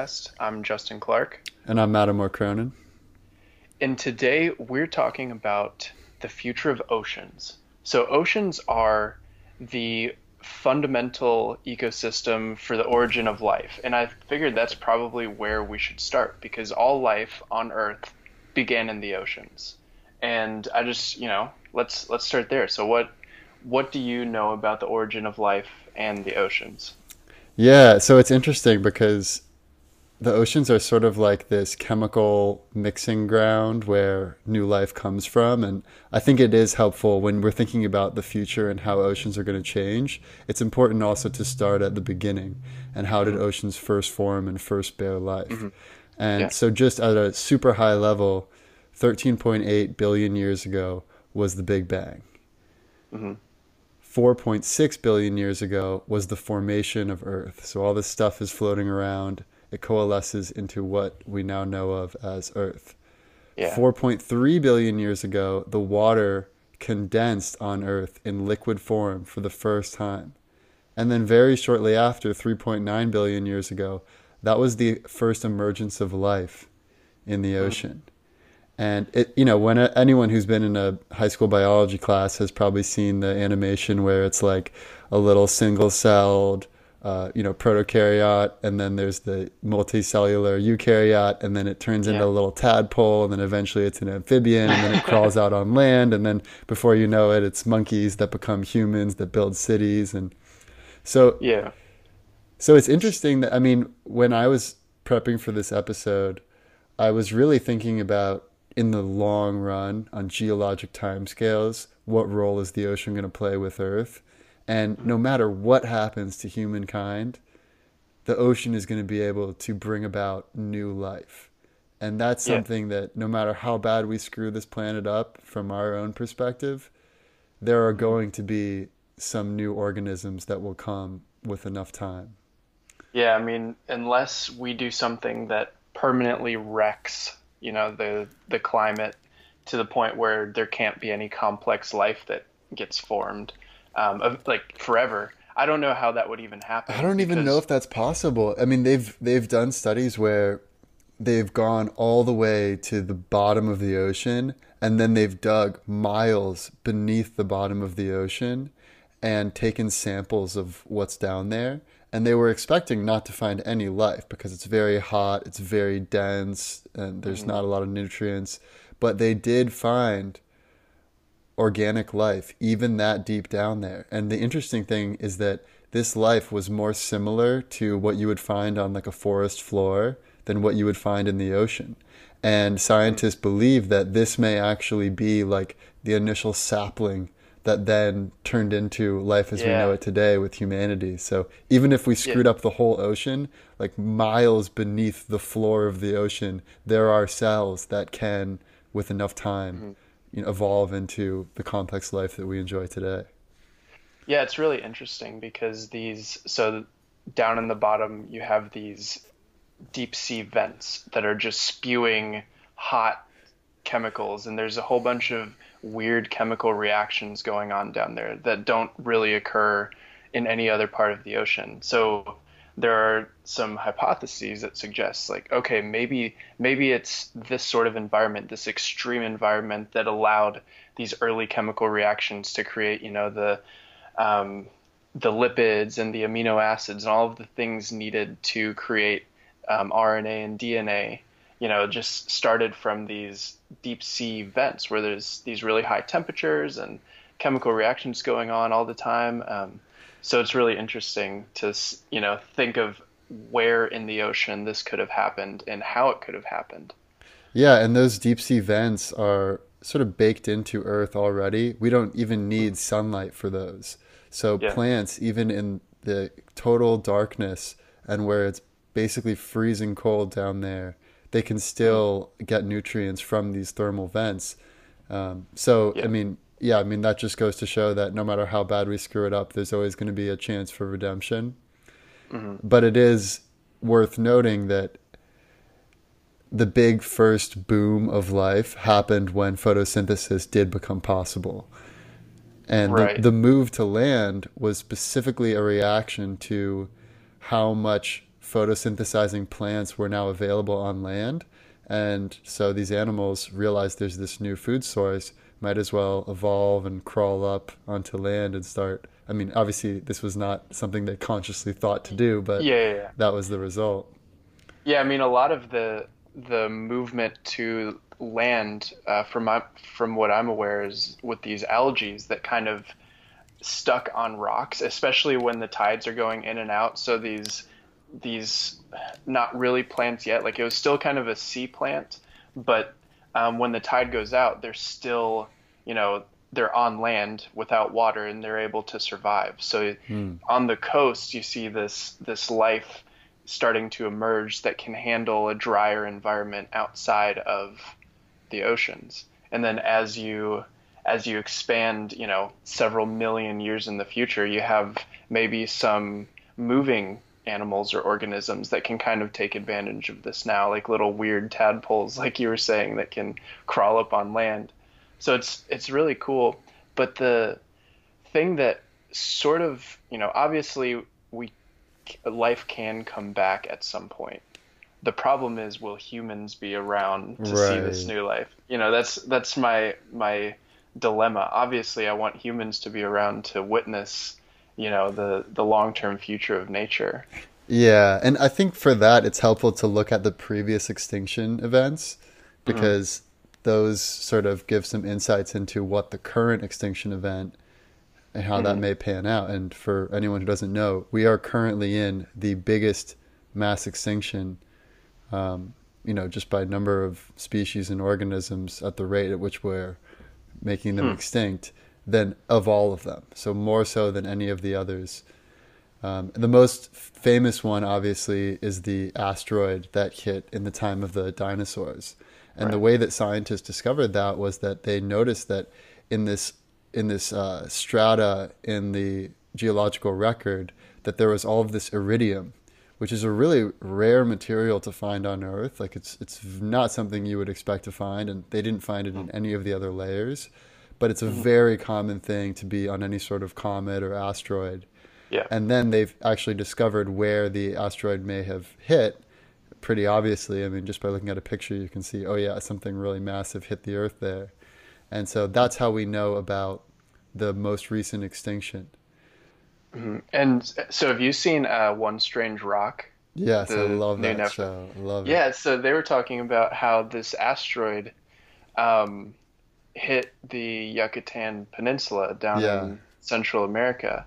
podcast. I'm Justin Clark. And I'm Mattamore Cronin. And today we're talking about the future of oceans. So, oceans are the fundamental ecosystem for the origin of life. And I figured that's probably where we should start because all life on Earth began in the oceans. And I just, you know, let's let's start there. So what what do you know about the origin of life and the oceans? Yeah, so it's interesting because the oceans are sort of like this chemical mixing ground where new life comes from. And I think it is helpful when we're thinking about the future and how oceans are going to change. It's important also to start at the beginning and how did mm-hmm. oceans first form and first bear life. Mm-hmm. And yeah. so, just at a super high level, 13.8 billion years ago was the Big Bang. Mm-hmm. 4.6 billion years ago was the formation of Earth. So all this stuff is floating around. It coalesces into what we now know of as Earth. Yeah. 4.3 billion years ago, the water condensed on Earth in liquid form for the first time. And then very shortly after, 3.9 billion years ago, that was the first emergence of life in the mm-hmm. ocean. And it, you know, when a, anyone who's been in a high school biology class has probably seen the animation where it's like a little single-celled, uh, you know, protokaryote, and then there's the multicellular eukaryote, and then it turns yeah. into a little tadpole, and then eventually it's an amphibian, and then it crawls out on land, and then before you know it, it's monkeys that become humans that build cities, and so yeah. So it's interesting that I mean, when I was prepping for this episode, I was really thinking about in the long run on geologic timescales, what role is the ocean going to play with Earth? And no matter what happens to humankind, the ocean is going to be able to bring about new life. And that's yeah. something that no matter how bad we screw this planet up from our own perspective, there are mm-hmm. going to be some new organisms that will come with enough time. Yeah, I mean, unless we do something that permanently wrecks you know the the climate to the point where there can't be any complex life that gets formed um, of, like forever. I don't know how that would even happen. I don't because... even know if that's possible. I mean, they've they've done studies where they've gone all the way to the bottom of the ocean and then they've dug miles beneath the bottom of the ocean and taken samples of what's down there and they were expecting not to find any life because it's very hot, it's very dense, and there's mm-hmm. not a lot of nutrients. But they did find organic life, even that deep down there. And the interesting thing is that this life was more similar to what you would find on like a forest floor than what you would find in the ocean. And scientists believe that this may actually be like the initial sapling that then turned into life as yeah. we know it today with humanity. So even if we screwed yeah. up the whole ocean, like miles beneath the floor of the ocean, there are cells that can, with enough time, mm-hmm. You know, evolve into the complex life that we enjoy today. Yeah, it's really interesting because these so down in the bottom you have these deep sea vents that are just spewing hot chemicals and there's a whole bunch of weird chemical reactions going on down there that don't really occur in any other part of the ocean. So there are some hypotheses that suggest like okay maybe maybe it's this sort of environment this extreme environment that allowed these early chemical reactions to create you know the um, the lipids and the amino acids and all of the things needed to create um, RNA and DNA you know, just started from these deep sea vents where there's these really high temperatures and chemical reactions going on all the time. Um, so it's really interesting to, you know, think of where in the ocean this could have happened and how it could have happened. Yeah, and those deep sea vents are sort of baked into Earth already. We don't even need sunlight for those. So yeah. plants, even in the total darkness and where it's basically freezing cold down there, they can still get nutrients from these thermal vents. Um, so, yeah. I mean, yeah, I mean, that just goes to show that no matter how bad we screw it up, there's always going to be a chance for redemption. Mm-hmm. But it is worth noting that the big first boom of life happened when photosynthesis did become possible. And right. the, the move to land was specifically a reaction to how much photosynthesizing plants were now available on land. And so these animals realized there's this new food source, might as well evolve and crawl up onto land and start. I mean, obviously, this was not something they consciously thought to do, but Yeah, yeah, yeah. that was the result. Yeah, I mean, a lot of the the movement to land, uh, from my, from what I'm aware, is with these algae that kind of stuck on rocks, especially when the tides are going in and out. So these these not really plants yet, like it was still kind of a sea plant, but um, when the tide goes out, they're still, you know, they're on land without water and they're able to survive. So on the coast, you see this this life starting to emerge that can handle a drier environment outside of the oceans. And then as you as you expand, you know, several million years in the future, you have maybe some moving animals or organisms that can kind of take advantage of this now, like little weird tadpoles, like you were saying, that can crawl up on land. So it's it's really cool. But the thing that sort of, you know, obviously we life can come back at some point. The problem is, will humans be around to see this new life? You know, that's that's my my dilemma. Obviously, I want humans to be around to witness, you know, the the long term future of nature. Yeah, and I think for that it's helpful to look at the previous extinction events mm-hmm. because those sort of give some insights into what the current extinction event and how that mm-hmm. may pan out. And for anyone who doesn't know, we are currently in the biggest mass extinction, um, you know, just by number of species and organisms at the rate at which we're making them hmm. extinct, than of all of them. So more so than any of the others. Um, the most famous one, obviously, is the asteroid that hit in the time of the dinosaurs. And the way that scientists discovered that was that they noticed that in this in this uh, strata in the geological record, that there was all of this iridium, which is a really rare material to find on Earth. Like it's it's not something you would expect to find, and they didn't find it in any of the other layers. But it's a very common thing to be on any sort of comet or asteroid. Yeah. And then they've actually discovered where the asteroid may have hit pretty obviously. I mean, just by looking at a picture, you can see, oh, yeah, something really massive hit the Earth there. And so that's how we know about the most recent extinction. And so, have you seen uh, One Strange Rock? Yes, I love that Netflix- show. Love it. Yeah, so they were talking about how this asteroid um, hit the Yucatan Peninsula down Yeah. in Central America,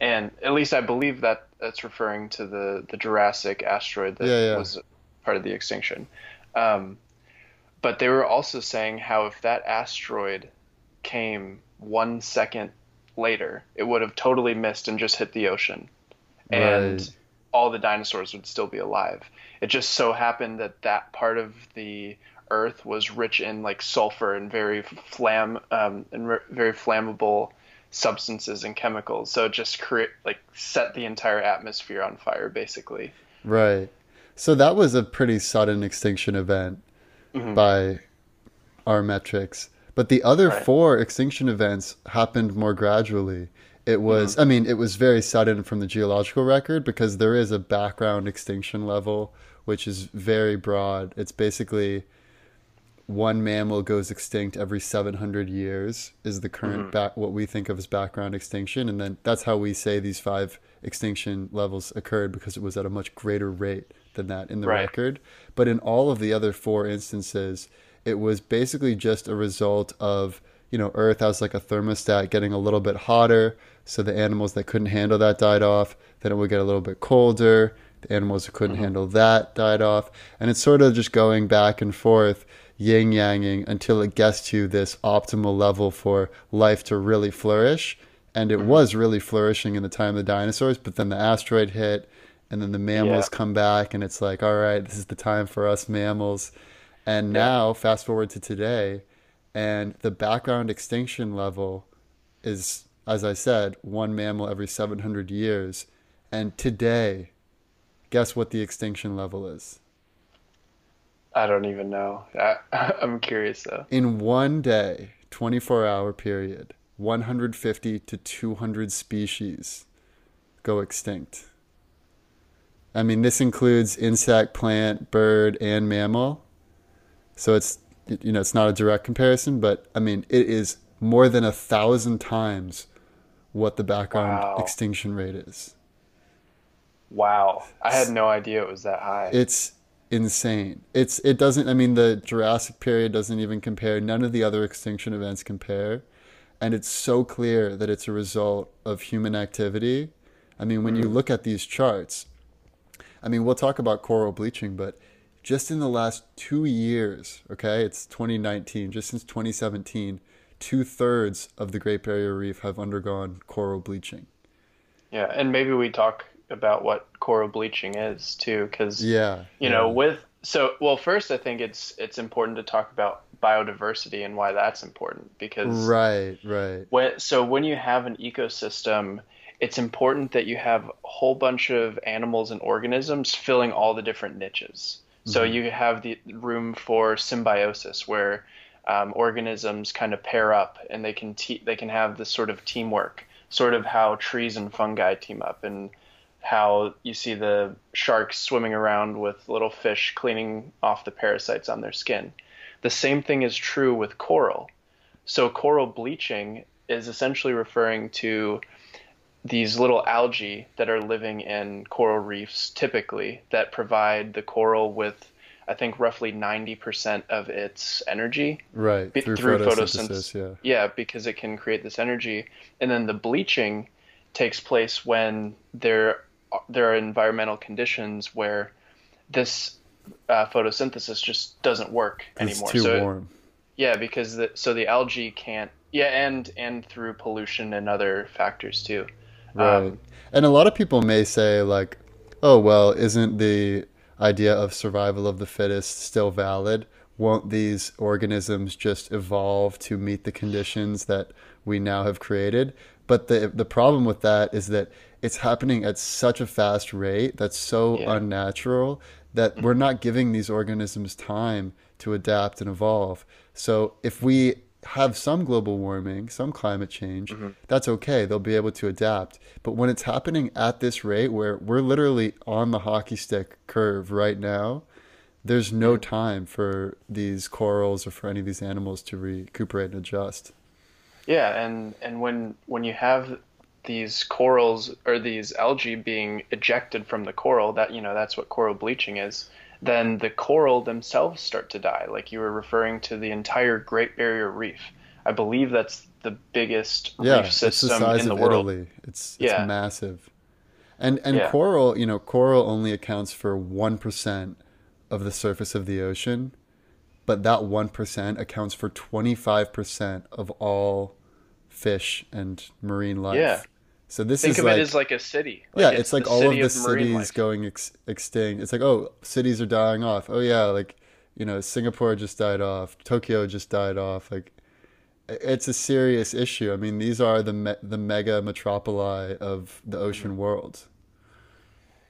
and at least I believe that that's referring to the the Jurassic asteroid that Yeah, yeah. was part of the extinction. Um, but they were also saying how if that asteroid came one second later, it would have totally missed and just hit the ocean, and Right. all the dinosaurs would still be alive. It just so happened that that part of the Earth was rich in like sulfur and very flam um, and re- very flammable substances and chemicals. So it just create like set the entire atmosphere on fire, basically. Right. So that was a pretty sudden extinction event Mm-hmm. by our metrics. But the other Right. four extinction events happened more gradually. It was, Mm-hmm. I mean, it was very sudden from the geological record because there is a background extinction level, which is very broad. It's basically one mammal goes extinct every 700 years is the current Mm-hmm. back what we think of as background extinction. And then that's how we say these five extinction levels occurred because it was at a much greater rate than that in the Right. record. But in all of the other four instances it was basically just a result of you know earth has like a thermostat getting a little bit hotter so the animals that couldn't handle that died off. Then it would get a little bit colder the animals who couldn't handle that died off. And it's sort of just going back and forth yin yanging until it gets to this optimal level for life to really flourish. And it mm-hmm. was really flourishing in the time of the dinosaurs, but then the asteroid hit, and then the mammals Yeah. come back, and it's like, all right, this is the time for us mammals. And now, fast forward to today, and the background extinction level is, as I said, one mammal every 700 years. And today, guess what the extinction level is? I don't even know. I, I'm curious though. in one day, 24 hour period, 150 to 200 species go extinct. I mean, this includes insect, plant, bird, and mammal. So it's you know it's not a direct comparison, but I mean it is more than a thousand times what the background Wow. extinction rate is. Wow. I had no idea it was that high. It's insane. It's it doesn't. I mean, the Jurassic period doesn't even compare. None of the other extinction events compare, and it's so clear that it's a result of human activity. I mean, when you mm-hmm. look at these charts, I mean, we'll talk about coral bleaching, but just in the last two years, okay, it's 2019, just since 2017, two thirds of the Great Barrier Reef have undergone coral bleaching. Yeah, and maybe we talk about what coral bleaching is too, because Yeah, you know, with so well, first I think it's it's important to talk about biodiversity and why that's important because right, right, when so when you have an ecosystem, it's important that you have a whole bunch of animals and organisms filling all the different niches. So Mm-hmm. you have the room for symbiosis where um, organisms kind of pair up and they can te- they can have this sort of teamwork, sort of how trees and fungi team up and how you see the sharks swimming around with little fish cleaning off the parasites on their skin. The same thing is true with coral. So coral bleaching is essentially referring to these little algae that are living in coral reefs typically that provide the coral with I think roughly 90% of its energy right. Through, through photosynthesis, photosynthesis. yeah. Yeah, because it can create this energy, and then the bleaching takes place when there there are environmental conditions where this uh, photosynthesis just doesn't work anymore. It's too so warm. yeah, because the, so the algae can't. Yeah, and and through pollution and other factors too. Right. Um, and a lot of people may say, like, oh, well, isn't the idea of survival of the fittest still valid? Won't these organisms just evolve to meet the conditions that we now have created? But the the problem with that is that it's happening at such a fast rate that's so Yeah. unnatural that we're not giving these organisms time to adapt and evolve. So if we have some global warming, some climate change, mm-hmm. that's okay. They'll be able to adapt. But when it's happening at this rate where we're literally on the hockey stick curve right now, there's no time for these corals or for any of these animals to recuperate and adjust. Yeah, and and when when you have these corals or these algae being ejected from the coral, that you know that's what coral bleaching is. Then the coral themselves start to die. Like you were referring to the entire Great Barrier Reef. I believe that's the biggest Yeah, reef it's the system size in the of world. Italy. It's it's Yeah. massive. And and Yeah. coral, you know, coral only accounts for 1% of the surface of the ocean, but that 1% accounts for 25% of all fish and marine life. Yeah. So this Think is of like it as like a city. yeah, it's, like all of the marine cities life. going ex- extinct. It's like, oh, cities are dying off. Oh yeah, like you know, Singapore just died off. Tokyo just died off. Like it's a serious issue. I mean, these are the me- the mega metropoli of the mm-hmm. ocean world.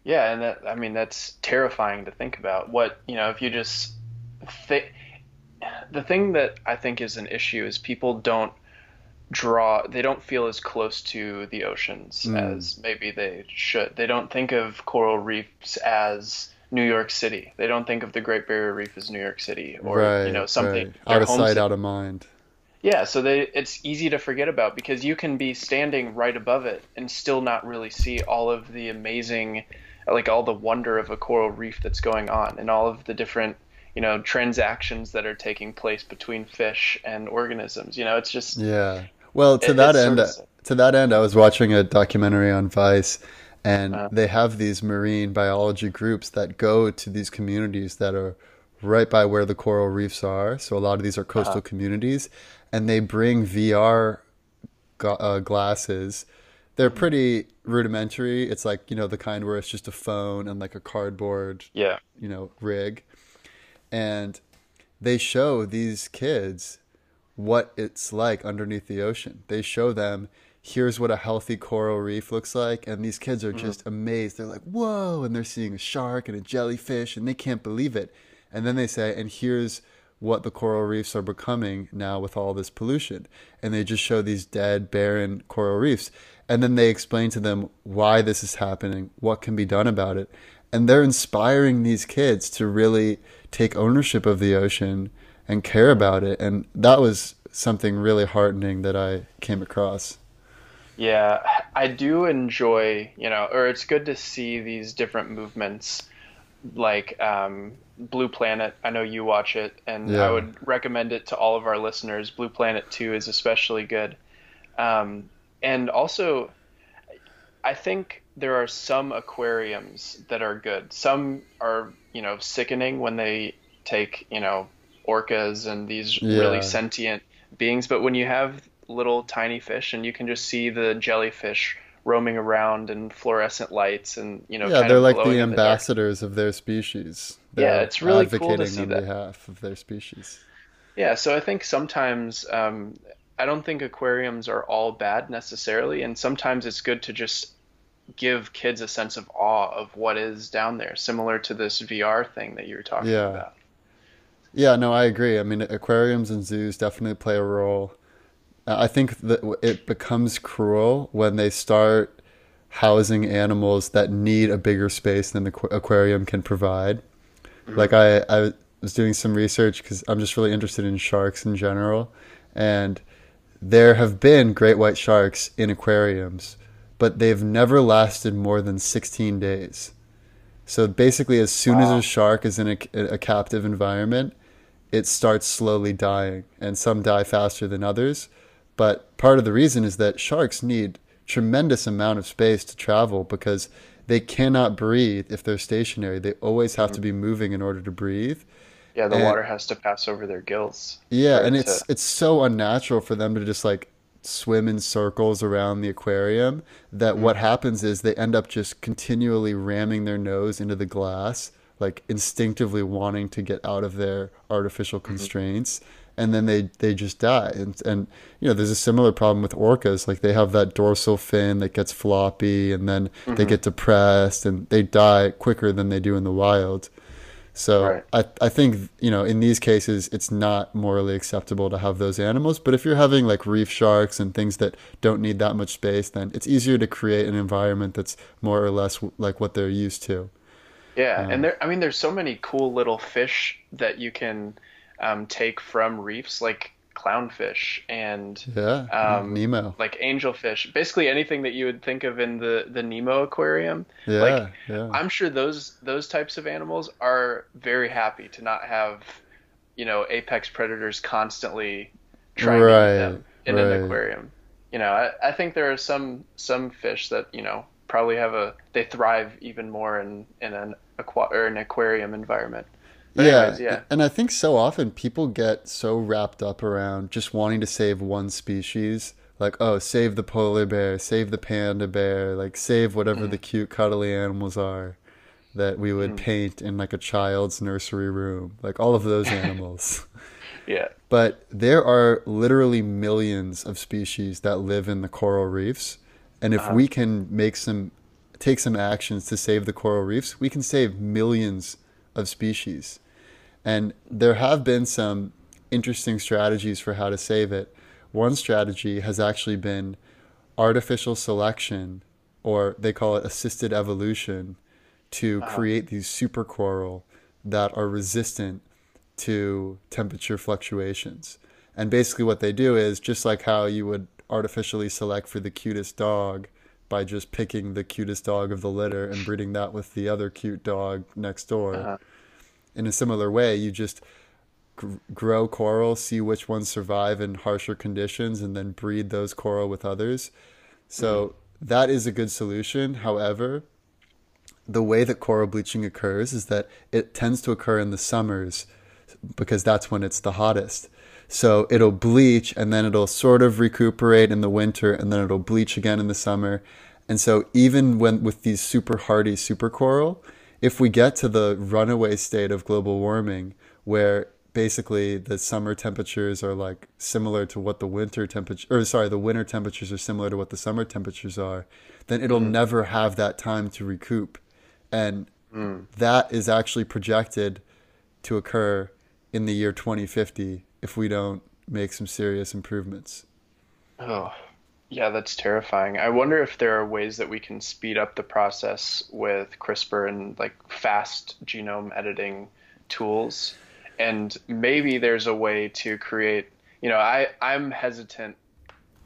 Yeah, and that I mean that's terrifying to think about. What you know, if you just think the thing that I think is an issue is people don't draw they don't feel as close to the oceans Mm. as maybe they should. They don't think of coral reefs as New York City. They don't think of the Great Barrier Reef as New York City or right. you know something right. out of sight, out of mind. Yeah, so they it's easy to forget about because you can be standing right above it and still not really see all of the amazing like all the wonder of a coral reef that's going on and all of the different, you know, transactions that are taking place between fish and organisms. You know, it's just Yeah. Well, to It- that end, to that end, I was watching a documentary on Vice, and Uh-huh. they have these marine biology groups that go to these communities that are right by where the coral reefs are. So a lot of these are coastal Uh-huh. communities, and they bring VR uh, glasses. They're pretty rudimentary. It's like you know the kind where it's just a phone and like a cardboard yeah. you know, rig. And they show these kids what it's like underneath the ocean. They show them here's what a healthy coral reef looks like and these kids are mm-hmm. just amazed. They're like, "Whoa!" and they're seeing a shark and a jellyfish and they can't believe it. And then they say, "And here's what the coral reefs are becoming now with all this pollution." And they just show these dead, barren coral reefs. And then they explain to them why this is happening, what can be done about it. and they're inspiring these kids to really take ownership of the ocean and care about it. And that was something really heartening that I came across. Yeah, I do enjoy, you know, or it's good to see these different movements like um, Blue Planet. I know you watch it, and Yeah. I would recommend it to all of our listeners. Blue Planet 2 is especially good. Um, and also, I think there are some aquariums that are good. Some are, you know, sickening when they take, you know, orcas and these Yeah. really sentient beings. But when you have little tiny fish and you can just see the jellyfish roaming around and fluorescent lights and, you know, yeah, kind they're of like the in ambassadors of their species. Yeah, They're it's really cool to see on that. behalf of their species. Yeah, so I think sometimes um, I don't think aquariums are all bad necessarily, and sometimes it's good to just give kids a sense of awe of what is down there, similar to this VR thing that you were talking Yeah. about. Yeah, no, I agree. I mean, aquariums and zoos definitely play a role. Uh, I think that it becomes cruel when they start housing animals that need a bigger space than the aqu- aquarium can provide. Like I, I was doing some research because I'm just really interested in sharks in general, and there have been great white sharks in aquariums, but they've never lasted more than 16 days. So basically, as soon as a shark is in a, a captive environment, it starts slowly dying, and some die faster than others. But part of the reason is that sharks need tremendous amount of space to travel because they cannot breathe if they're stationary. They always have to be moving in order to breathe. Yeah, the And- water has to pass over their gills. Yeah, and it's to- it's so unnatural for them to just like swim in circles around the aquarium that mm. what happens is they end up just continually ramming their nose into the glass, like instinctively wanting to get out of their artificial mm-hmm. constraints, and then they they just die. And and you know, there's a similar problem with orcas, like they have that dorsal fin that gets floppy and then they mm-hmm. get depressed and they die quicker than they do in the wild. So Right. I I think you know in these cases it's not morally acceptable to have those animals. But if you're having like reef sharks and things that don't need that much space, then it's easier to create an environment that's more or less like what they're used to. Yeah, Um, and there, I mean, there's so many cool little fish that you can um, take from reefs, like clownfish and Yeah, Um, Nemo. like angelfish. Basically, anything that you would think of in the the Nemo aquarium. Yeah, like, yeah, I'm sure those those types of animals are very happy to not have, you know, apex predators constantly trying to Right, eat them in right. an aquarium. You know, I, I think there are some some fish that you know probably have a they thrive even more in in an aqua or an aquarium environment. But yeah, anyways, yeah. And I think so often people get so wrapped up around just wanting to save one species. Like, oh, save the polar bear, save the panda bear, like save whatever Mm. the cute cuddly animals are that we would paint in like a child's nursery room. Like all of those animals. Yeah. But there are literally millions of species that live in the coral reefs. And if uh, we can make some, take some actions to save the coral reefs, we can save millions of species. And there have been some interesting strategies for how to save it. One strategy has actually been artificial selection, or they call it assisted evolution, to uh-huh. create these super coral that are resistant to temperature fluctuations. And basically, what they do is just like how you would artificially select for the cutest dog by just picking the cutest dog of the litter and breeding that with the other cute dog next door. Uh-huh. In a similar way, you just gr- grow coral, see which ones survive in harsher conditions, and then breed those coral with others. So that is a good solution. However, the way that coral bleaching occurs is that it tends to occur in the summers because that's when it's the hottest. So it'll bleach and then it'll sort of recuperate in the winter and then it'll bleach again in the summer. And so even when with these super hardy super coral, if we get to the runaway state of global warming where basically the summer temperatures are like similar to what the winter temperature or sorry, the winter temperatures are similar to what the summer temperatures are, then it'll mm-hmm. never have that time to recoup. And mm. that is actually projected to occur in the year 2050 if we don't make some serious improvements. Oh, Yeah, that's terrifying. I wonder if there are ways that we can speed up the process with CRISPR and like fast genome editing tools. And maybe there's a way to create, you know, I, I'm hesitant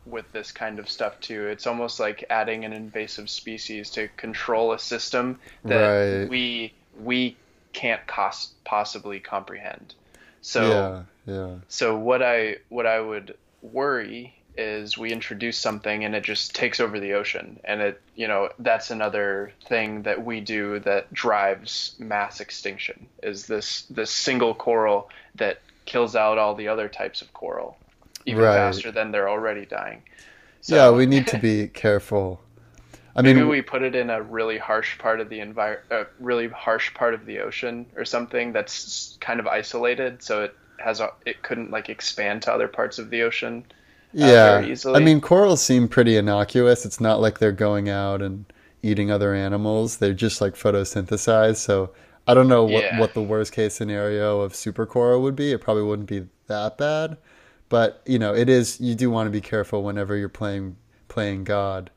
with this kind of stuff too. It's almost like adding an invasive species to control a system that Right. we we can't cos- possibly comprehend. So Yeah, yeah. so what I what I would worry is we introduce something and it just takes over the ocean and it you know that's another thing that we do that drives mass extinction is this this single coral that kills out all the other types of coral even Right. faster than they're already dying. So yeah, we need to be careful. I maybe mean, we put it in a really harsh part of the envir- uh, really harsh part of the ocean or something that's kind of isolated so it has a, it couldn't like expand to other parts of the ocean. yeah. very easily. I mean, corals seem pretty innocuous. It's not like they're going out and eating other animals. They're just like photosynthesized. So I don't know what, Yeah. what the worst case scenario of super coral would be. It probably wouldn't be that bad. But, you know, it is, you do want to be careful whenever you're playing playing God.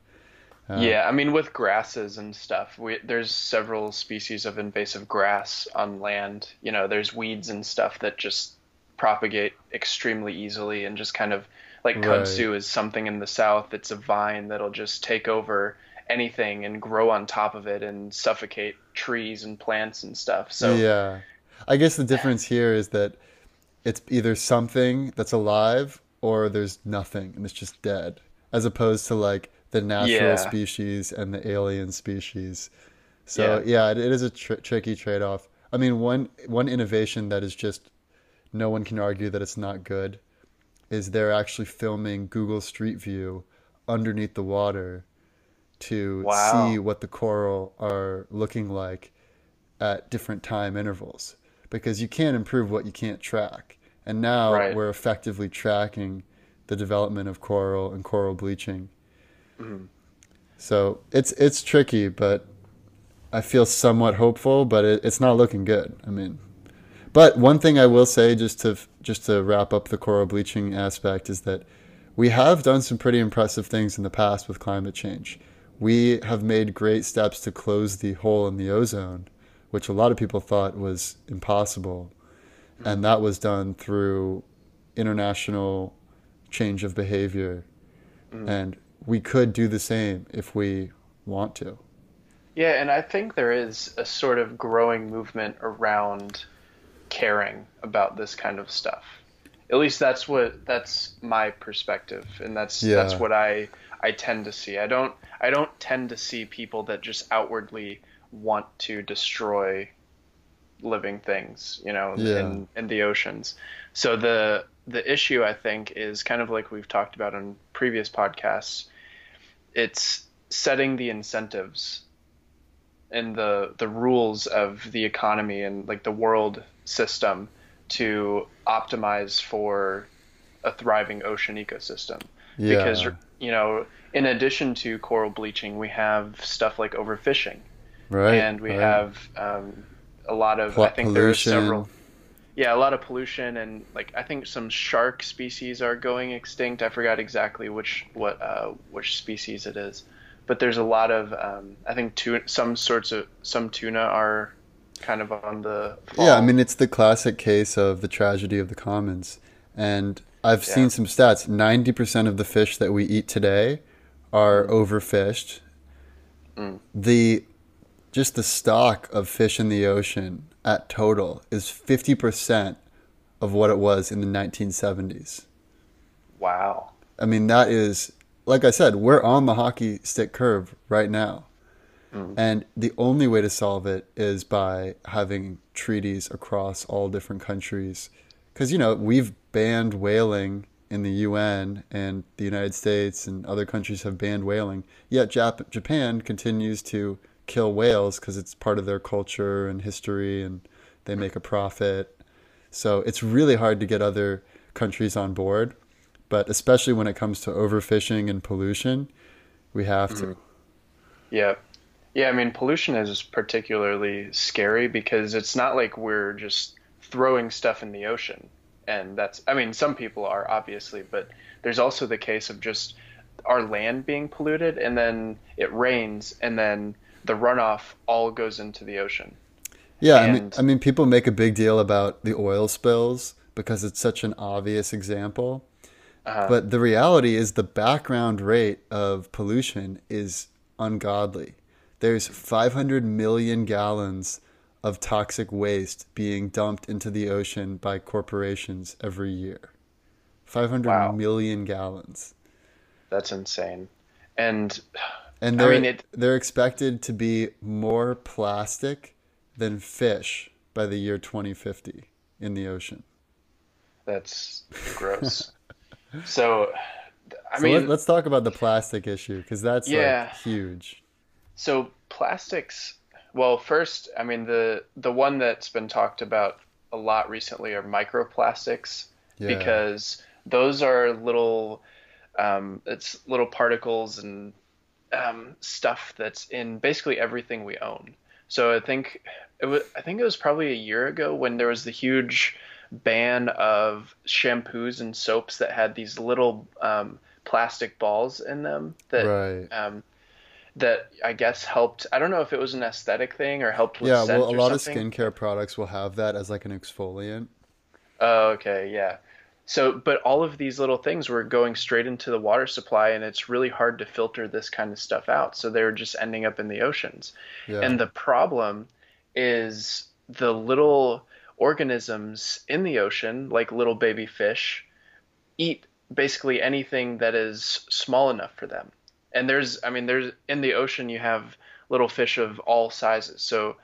Uh, Yeah, I mean with grasses and stuff, we, there's several species of invasive grass on land. You know, there's weeds and stuff that just propagate extremely easily and just kind of like Right. kudzu is something in the south. It's a vine that'll just take over anything and grow on top of it and suffocate trees and plants and stuff. So yeah. I guess the difference here is that it's either something that's alive or there's nothing and it's just dead, as opposed to like the natural Yeah. species and the alien species. So yeah, it, it is a tr- tricky trade-off. I mean, one one innovation that is just no one can argue that it's not good is they're actually filming Google Street View underneath the water to Wow. see what the coral are looking like at different time intervals because you can't improve what you can't track. And now Right. we're effectively tracking the development of coral and coral bleaching. Mm-hmm. So it's it's tricky, but I feel somewhat hopeful, but it, it's not looking good. I mean, but one thing I will say, just to just to wrap up the coral bleaching aspect, is that we have done some pretty impressive things in the past with climate change. We have made great steps to close the hole in the ozone, which a lot of people thought was impossible, and that was done through international change of behavior, mm. and we could do the same if we want to. Yeah, and I think there is a sort of growing movement around caring about this kind of stuff. At least that's what that's my perspective, and that's Yeah. that's what I I tend to see. I don't I don't tend to see people that just outwardly want to destroy living things, you know, Yeah. in in the oceans. So the the issue I think is kind of like we've talked about on previous podcasts. It's setting the incentives and the the rules of the economy and like the world system to optimize for a thriving ocean ecosystem. Yeah. because you know in addition to coral bleaching we have stuff like overfishing. Right, and we right. have um, a lot of Pl- i think there are several yeah a lot of pollution and like i think some shark species are going extinct. I forgot exactly which what uh, which species it is. But there's a lot of um, i think tu- some sorts of some tuna are kind of on the fall. Yeah, I mean it's the classic case of the tragedy of the commons. And I've Yeah. seen some stats. 90% of the fish that we eat today are overfished. Mm. The just the stock of fish in the ocean at total is 50% of what it was in the 1970s. wow I mean that is like I said, we're on the hockey stick curve right now. Mm-hmm. And the only way to solve it is by having treaties across all different countries. Because, you know, we've banned whaling in the UN, and the United States and other countries have banned whaling. Yet Jap- Japan continues to kill whales because it's part of their culture and history, and they make a profit. So it's really hard to get other countries on board. But especially when it comes to overfishing and pollution, we have to. Mm-hmm. Yeah. Yeah, I mean, pollution is particularly scary because it's not like we're just throwing stuff in the ocean. And that's, I mean, some people are obviously, but there's also the case of just our land being polluted, and then it rains, and then the runoff all goes into the ocean. Yeah, I mean, I mean, people make a big deal about the oil spills because it's such an obvious example. Uh-huh. But the reality is, the background rate of pollution is ungodly. There's 500 million gallons of toxic waste being dumped into the ocean by corporations every year. Five hundred wow. million gallons. That's insane. And and they're, I mean, it, they're expected to be more plastic than fish by the year 2050 in the ocean. That's gross. so, I so mean, let, us talk about the plastic issue because that's yeah. like huge. So plastics. Well, first, I mean the the one that's been talked about a lot recently are microplastics yeah. because those are little um, it's little particles and um, stuff that's in basically everything we own. So I think it was I think it was probably a year ago when there was the huge ban of shampoos and soaps that had these little um, plastic balls in them that right. um, that I guess helped. I don't know if it was an aesthetic thing or helped with yeah. Well, a lot something. of skincare products will have that as like an exfoliant. Oh, okay, yeah. So, but all of these little things were going straight into the water supply, and it's really hard to filter this kind of stuff out. So they were just ending up in the oceans. Yeah. And the problem is the little organisms in the ocean, like little baby fish, eat basically anything that is small enough for them. And there's, I mean, there's in the ocean, you have little fish of all sizes. So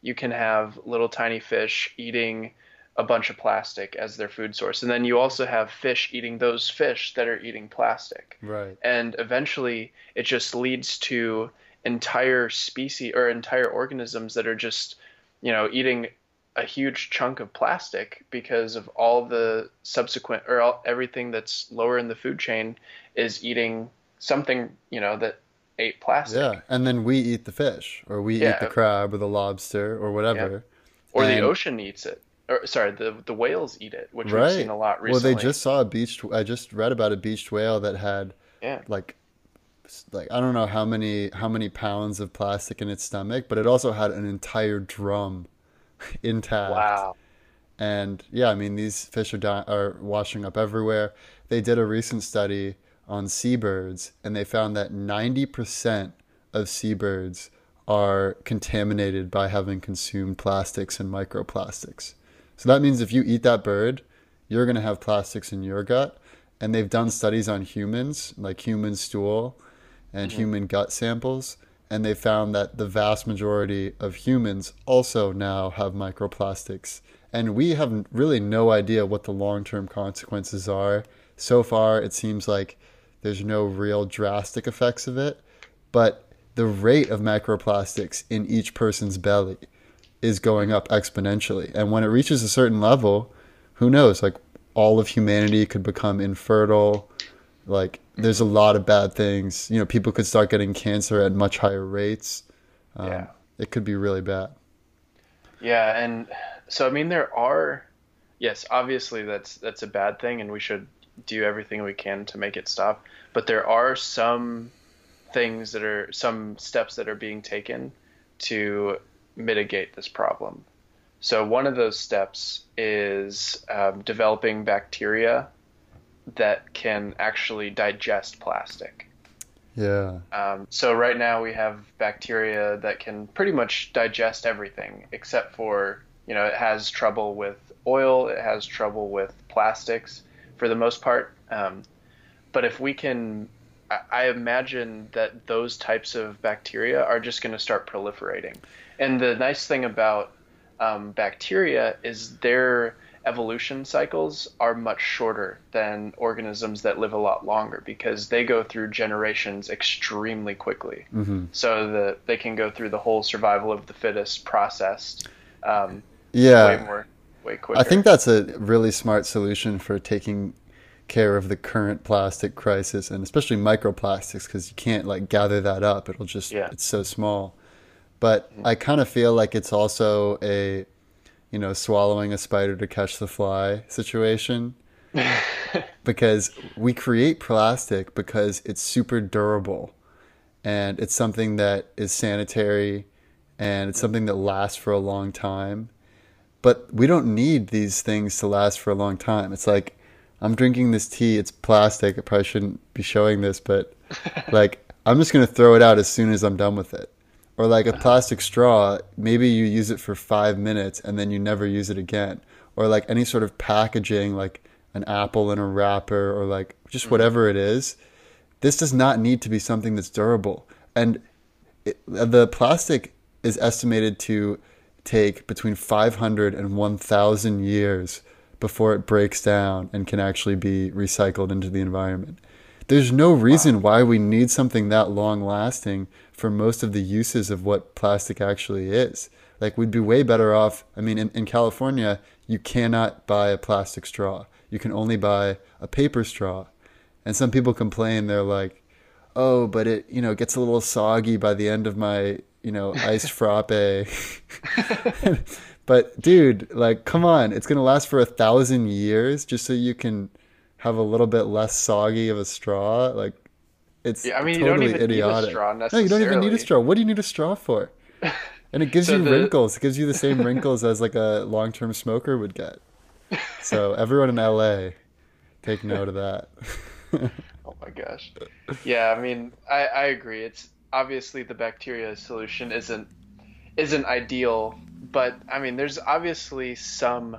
you can have little tiny fish eating a bunch of plastic as their food source. And then you also have fish eating those fish that are eating plastic. Right. And eventually it just leads to entire species or entire organisms that are just, you know, eating a huge chunk of plastic because of all the subsequent or all, everything that's lower in the food chain is eating something, you know, that ate plastic. Yeah. And then we eat the fish or we yeah. eat the crab or the lobster or whatever. Yeah. Or and, the ocean eats it or sorry, the the whales eat it, which right. we've seen a lot recently. Well, they just saw a beached. I just read about a beached whale that had yeah. like like I don't know how many how many pounds of plastic in its stomach, but it also had an entire drum intact. Wow. And yeah, I mean these fish are di- are washing up everywhere. They did a recent study on seabirds, and they found that ninety percent of seabirds are contaminated by having consumed plastics and microplastics. So that means if you eat that bird, you're going to have plastics in your gut. And they've done studies on humans, like human stool and mm-hmm. human gut samples. And they found that the vast majority of humans also now have microplastics. And we have really no idea what the long term consequences are. So far, it seems like there's no real drastic effects of it. But the rate of microplastics in each person's belly is going up exponentially. And when it reaches a certain level, who knows? Like all of humanity could become infertile. Like there's a lot of bad things. You know, people could start getting cancer at much higher rates. Um, yeah. It could be really bad. Yeah, and so I mean there are yes, obviously that's that's a bad thing and we should do everything we can to make it stop, but there are some things that are some steps that are being taken to mitigate this problem. So one of those steps is um, developing bacteria that can actually digest plastic. Yeah. Um, so right now we have bacteria that can pretty much digest everything except for you know it has trouble with oil, it has trouble with plastics for the most part. Um, but if we can, I imagine that those types of bacteria are just going to start proliferating. And the nice thing about um, bacteria is their evolution cycles are much shorter than organisms that live a lot longer because they go through generations extremely quickly. Mm-hmm. So that they can go through the whole survival of the fittest process. Um, yeah. Way more, way quicker. I think that's a really smart solution for taking care of the current plastic crisis and especially microplastics because you can't like gather that up. It'll just, yeah. it's so small but mm-hmm. I kind of feel like it's also a, you know, swallowing a spider to catch the fly situation. because we create plastic because it's super durable and it's something that is sanitary and it's something that lasts for a long time. But we don't need these things to last for a long time. It's like I'm drinking this tea, it's plastic. I probably shouldn't be showing this, but like I'm just going to throw it out as soon as I'm done with it. Or like a uh-huh. plastic straw, maybe you use it for 5 minutes and then you never use it again. Or like any sort of packaging like an apple in a wrapper or like just mm-hmm. whatever it is. This does not need to be something that's durable. And it, the plastic is estimated to take between 500 and 1,000 years before it breaks down and can actually be recycled into the environment. There's no reason wow. why we need something that long lasting for most of the uses of what plastic actually is. Like, we'd be way better off. I mean, in, in California, you cannot buy a plastic straw, you can only buy a paper straw. And some people complain, they're like, oh, but it, you know, gets a little soggy by the end of my you know, iced frappe. but dude, like, come on, it's gonna last for a thousand years just so you can have a little bit less soggy of a straw. Like, it's yeah, I mean, totally you don't even idiotic. Need a straw no, you don't even need a straw. What do you need a straw for? And it gives so you the... wrinkles. It gives you the same wrinkles as like a long-term smoker would get. So everyone in LA, take note of that. oh my gosh. Yeah, I mean, I, I agree. It's obviously the bacteria solution isn't isn't ideal, but I mean, there's obviously some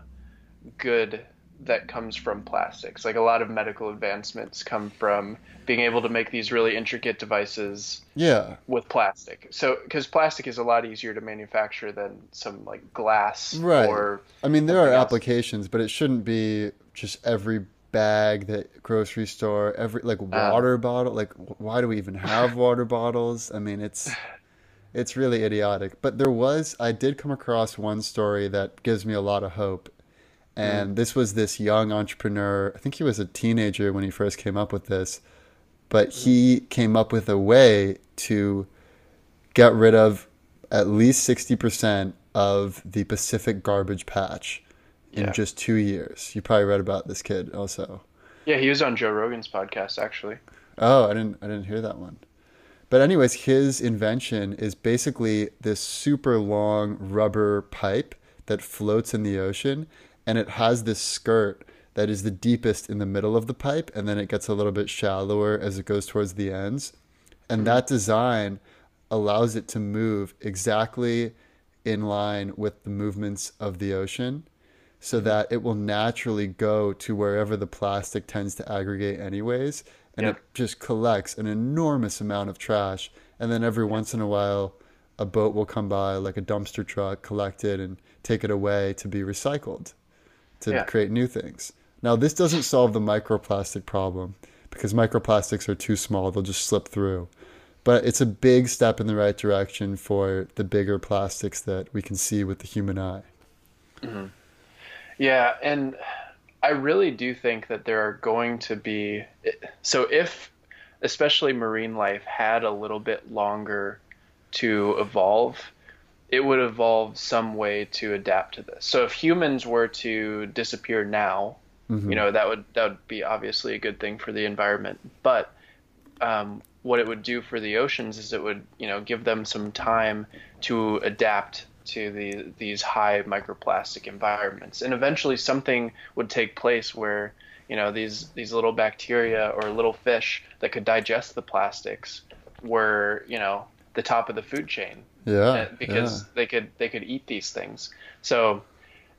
good that comes from plastics. Like a lot of medical advancements come from being able to make these really intricate devices. Yeah. With plastic, so because plastic is a lot easier to manufacture than some like glass. Right. Or I mean, there are else. applications, but it shouldn't be just every bag that grocery store every like uh. water uh, bottle like why do we even have water bottles i mean it's it's really idiotic but there was i did come across one story that gives me a lot of hope and mm. this was this young entrepreneur i think he was a teenager when he first came up with this but he came up with a way to get rid of at least 60% of the pacific garbage patch in yeah. just two years. You probably read about this kid also. Yeah, he was on Joe Rogan's podcast actually. Oh, I didn't I didn't hear that one. But anyways, his invention is basically this super long rubber pipe that floats in the ocean and it has this skirt that is the deepest in the middle of the pipe and then it gets a little bit shallower as it goes towards the ends. And mm-hmm. that design allows it to move exactly in line with the movements of the ocean so that it will naturally go to wherever the plastic tends to aggregate anyways and yep. it just collects an enormous amount of trash and then every once in a while a boat will come by like a dumpster truck collect it and take it away to be recycled to yeah. create new things now this doesn't solve the microplastic problem because microplastics are too small they'll just slip through but it's a big step in the right direction for the bigger plastics that we can see with the human eye mm-hmm. Yeah, and I really do think that there are going to be so if especially marine life had a little bit longer to evolve, it would evolve some way to adapt to this. So if humans were to disappear now, mm-hmm. you know that would that would be obviously a good thing for the environment. But um, what it would do for the oceans is it would you know give them some time to adapt to the, these high microplastic environments. And eventually something would take place where, you know, these, these little bacteria or little fish that could digest the plastics were, you know, the top of the food chain. Yeah. Uh, because yeah. they could they could eat these things. So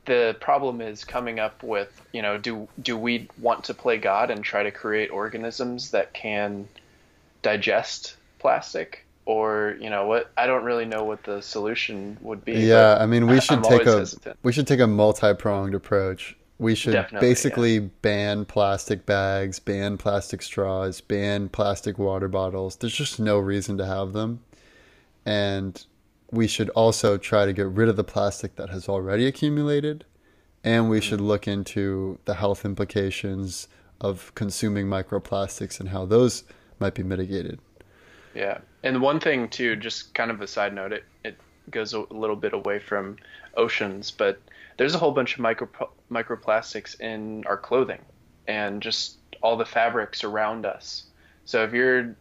the problem is coming up with, you know, do do we want to play God and try to create organisms that can digest plastic or you know what i don't really know what the solution would be yeah i mean we should I'm take a hesitant. we should take a multi-pronged approach we should Definitely, basically yeah. ban plastic bags ban plastic straws ban plastic water bottles there's just no reason to have them and we should also try to get rid of the plastic that has already accumulated and we mm-hmm. should look into the health implications of consuming microplastics and how those might be mitigated yeah, and one thing too, just kind of a side note, it it goes a little bit away from oceans, but there's a whole bunch of micro microplastics in our clothing, and just all the fabrics around us. So if you're,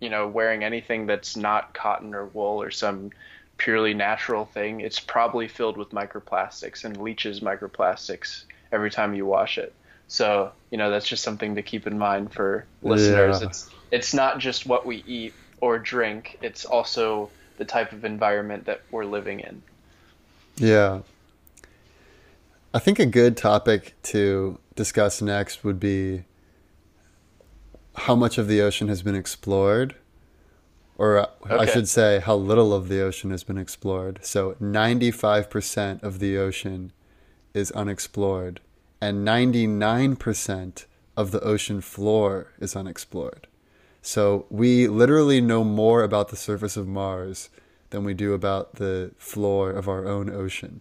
you know, wearing anything that's not cotton or wool or some purely natural thing, it's probably filled with microplastics and leaches microplastics every time you wash it. So, you know, that's just something to keep in mind for listeners. Yeah. It's it's not just what we eat or drink, it's also the type of environment that we're living in. Yeah. I think a good topic to discuss next would be how much of the ocean has been explored, or uh, I should say, how little of the ocean has been explored. So, 95% of the ocean is unexplored, and 99% of the ocean floor is unexplored. So, we literally know more about the surface of Mars than we do about the floor of our own ocean.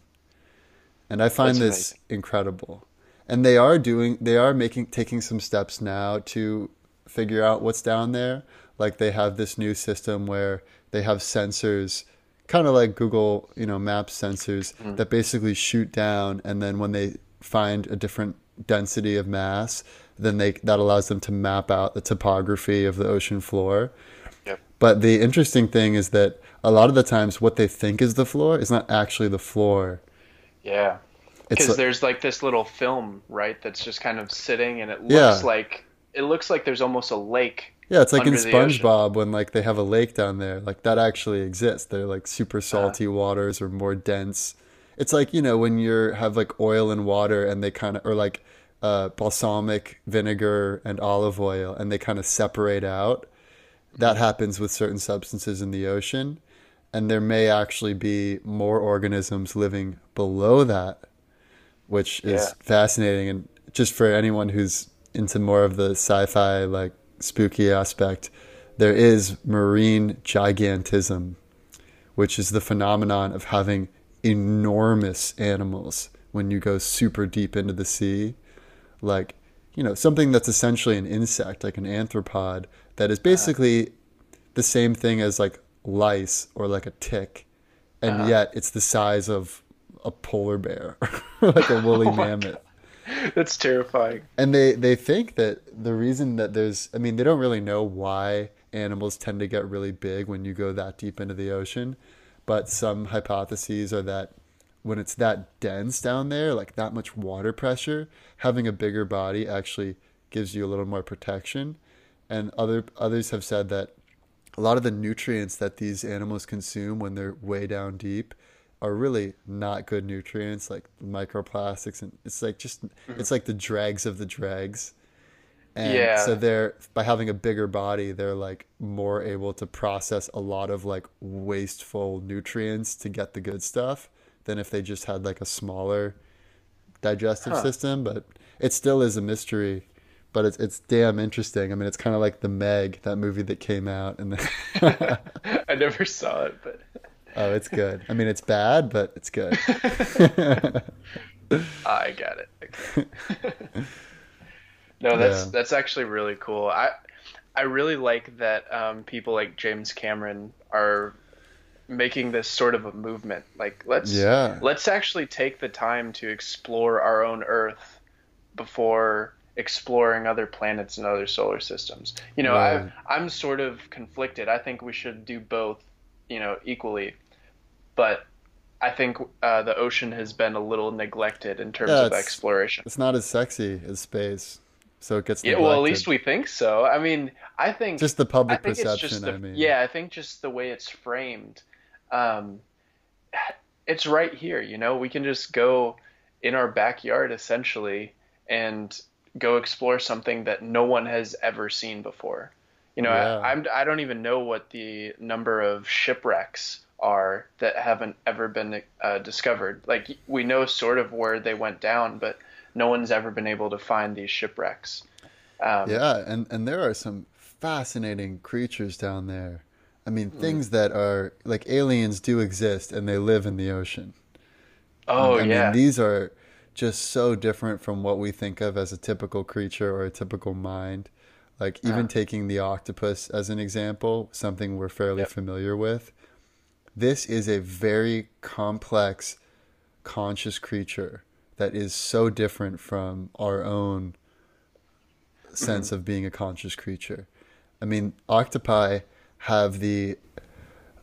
And I find That's this amazing. incredible. And they are doing they are making taking some steps now to figure out what's down there. Like they have this new system where they have sensors kind of like Google, you know, map sensors Mm-hmm. that basically shoot down and then when they find a different density of mass, then they that allows them to map out the topography of the ocean floor. Yep. But the interesting thing is that a lot of the times what they think is the floor is not actually the floor. Yeah. Because like- there's like this little film, right, that's just kind of sitting and it looks Yeah. like it looks like there's almost a lake. Yeah, it's like in. SpongeBob when like they have a lake down there. Like that actually exists. They're like super uh-huh. salty waters or more dense. It's like, you know, when you have like oil and water and they kind of or like uh, balsamic vinegar and olive oil and they kind of separate out. That happens with certain substances in the ocean and there may actually be more organisms living below that which is Yeah. fascinating and just for anyone who's into more of the sci-fi like spooky aspect there is marine gigantism which is the phenomenon of having enormous animals when you go super deep into the sea like you know something that's essentially an insect like an arthropod that is basically the same thing as like lice or like a tick and Uh-huh. yet it's the size of a polar bear like a woolly Oh mammoth That's terrifying. and they they think that the reason that there's i mean they don't really know why animals tend to get really big when you go that deep into the ocean but some hypotheses are that when it's that dense down there like that much water pressure having a bigger body actually gives you a little more protection. And other others have said that a lot of the nutrients that these animals consume when they're way down deep are really not good nutrients like microplastics and it's like just mm-hmm. it's like the dregs of the dregs. And Yeah. so they're by having a bigger body they're like more able to process a lot of like wasteful nutrients to get the good stuff than if they just had like a smaller digestive Huh. system but it still is a mystery but it's it's damn interesting. I mean, it's kind of like the Meg, that movie that came out, and the, I never saw it, but oh, it's good. I mean, it's bad, but it's good. I got it. Okay. no, that's Yeah. that's actually really cool. I I really like that um, people like James Cameron are making this sort of a movement. Like let's Yeah. let's actually take the time to explore our own Earth before exploring other planets and other solar systems. You know, Right. I I'm sort of conflicted. I think we should do both, you know, equally. But I think uh, the ocean has been a little neglected in terms Yeah, of exploration. it's not as sexy as space, so it gets Yeah, well, at least we think so. I mean, I think just the public perception. the, I mean, yeah, I think just the way it's framed. Um, it's right here, you know. We can just go in our backyard essentially and go explore something that no one has ever seen before. You know, Yeah. I, I'm I don't even know what the number of shipwrecks are that haven't ever been uh, discovered. Like we know sort of where they went down, but no one's ever been able to find these shipwrecks. Um, Yeah, and and there are some fascinating creatures down there. I mean, Hmm. things that are like aliens do exist and they live in the ocean. Oh I yeah. mean, these are just so different from what we think of as a typical creature or a typical mind. Like even Yeah. taking the octopus as an example, something we're fairly Yep. familiar with. This is a very complex conscious creature that is so different from our own sense of being a conscious creature. I mean, octopi have the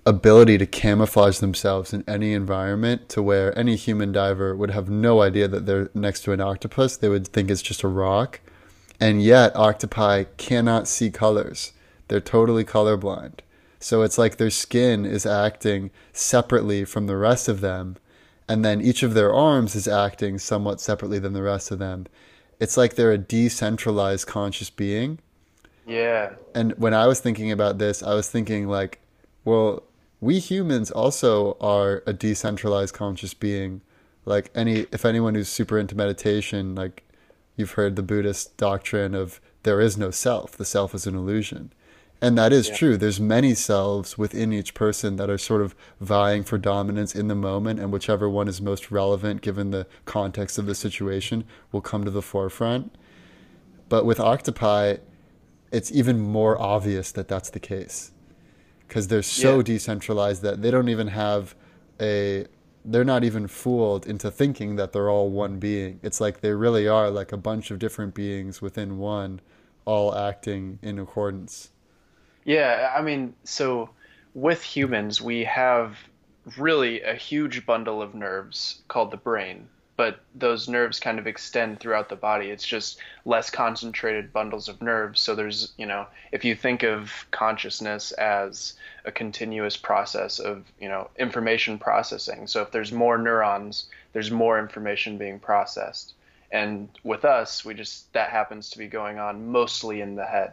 ability to camouflage themselves in any environment to where any human diver would have no idea that they're next to an octopus. They would think it's just a rock. And yet, octopi cannot see colors. They're totally colorblind. So it's like their skin is acting separately from the rest of them. And then each of their arms is acting somewhat separately than the rest of them. It's like they're a decentralized conscious being. Yeah. And when I was thinking about this, I was thinking, like, well, we humans also are a decentralized conscious being. Like any, if anyone who's super into meditation, like you've heard the Buddhist doctrine of there is no self. The self is an illusion. And that is Yeah. true. There's many selves within each person that are sort of vying for dominance in the moment, and whichever one is most relevant given the context of the situation will come to the forefront. But with octopi, it's even more obvious that that's the case. Because they're so Yeah. decentralized that they don't even have a they're not even fooled into thinking that they're all one being. It's like they really are like a bunch of different beings within one all acting in accordance. Yeah, I mean, so with humans, we have really a huge bundle of nerves called the brain, but those nerves kind of extend throughout the body. It's just less concentrated bundles of nerves. So there's, you know, if you think of consciousness as a continuous process of, you know, information processing. So if there's more neurons, there's more information being processed. And with us, we just that happens to be going on mostly in the head.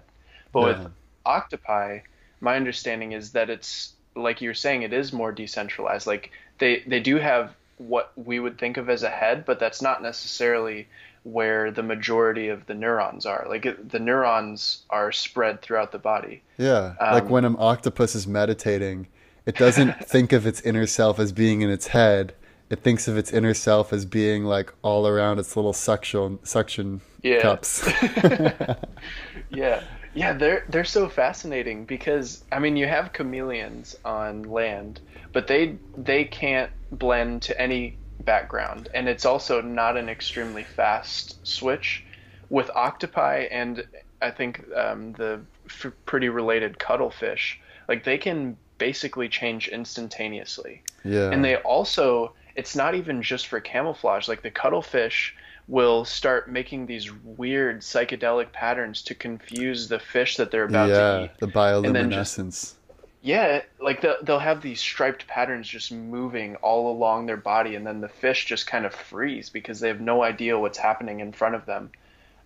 But Yeah. with octopi my understanding is that it's like you're saying it is more decentralized like they they do have what we would think of as a head but that's not necessarily where the majority of the neurons are. Like it, the neurons are spread throughout the body. Yeah like Um, when an octopus is meditating it doesn't think of its inner self as being in its head. It thinks of its inner self as being like all around its little suction suction Yeah. cups. Yeah yeah they're they're so fascinating because i mean you have chameleons on land but they they can't blend to any background. And it's also not an extremely fast switch with octopi and i think um, the f- pretty related cuttlefish. Like they can basically change instantaneously. Yeah. And they also it's not even just for camouflage. Like the cuttlefish will start making these weird psychedelic patterns to confuse the fish that they're about to yeah eat. the then just- bioluminescence. Yeah like they'll, they'll have these striped patterns just moving all along their body and then the fish just kind of freeze because they have no idea what's happening in front of them.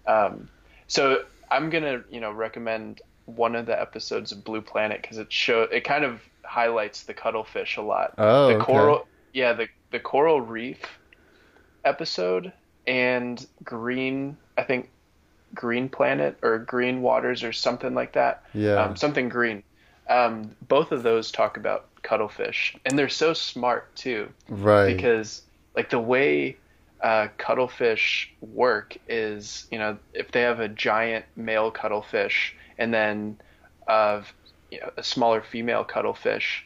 Um, so i'm gonna you know recommend one of the episodes of blue planet because it show it kind of highlights the cuttlefish a lot. Oh, the okay. coral yeah the, the coral reef episode and green i think green planet or green waters or something like that. Yeah. um, something green. Um, both of those talk about cuttlefish and they're so smart too. Right. Because like the way uh, cuttlefish work is you know if they have a giant male cuttlefish and then uh, you know, a smaller female cuttlefish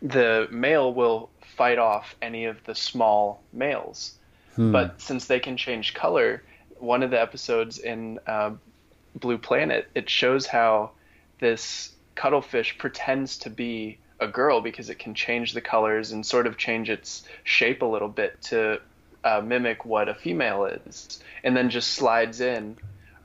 the male will fight off any of the small males Hmm. but since they can change color one of the episodes in uh, blue planet it shows how this cuttlefish pretends to be a girl because it can change the colors and sort of change its shape a little bit to uh, mimic what a female is, and then just slides in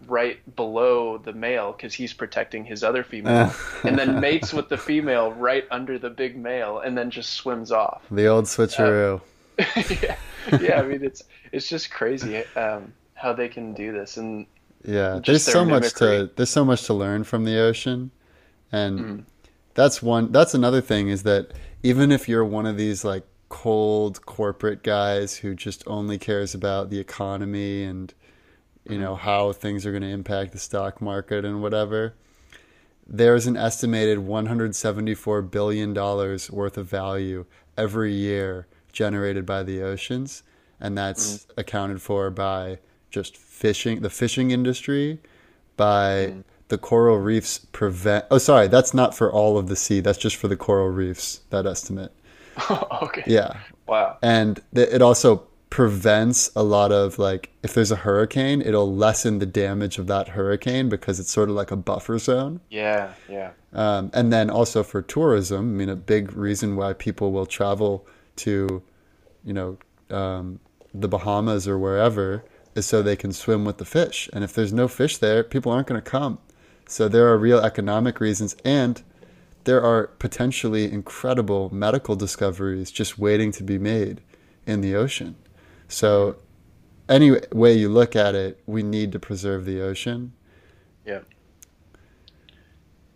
right below the male because he's protecting his other female, and then mates with the female right under the big male, and then just swims off. the old switcheroo yeah, yeah. I mean, it's it's just crazy um, how they can do this, and Yeah, there's so much to there's so much to learn from the ocean, and Mm. that's one. That's another thing is that even if you're one of these like cold corporate guys who just only cares about the economy and you know how things are going to impact the stock market and whatever, there's an estimated 174 billion dollars worth of value every year generated by the oceans, and that's accounted for by just fishing, the fishing industry, by the coral reefs prevent. Oh, sorry, that's not for all of the sea. That's just for the coral reefs. That estimate. okay, Yeah, wow, and th- it also prevents a lot of like if there's a hurricane, it'll lessen the damage of that hurricane because it's sort of like a buffer zone. Yeah, yeah. Um, and then also for tourism, I mean, a big reason why people will travel to, you know, um, the Bahamas or wherever is so they can swim with the fish. And if there's no fish there, people aren't going to come. So there are real economic reasons, and there are potentially incredible medical discoveries just waiting to be made in the ocean. So, any way you look at it, we need to preserve the ocean. Yeah.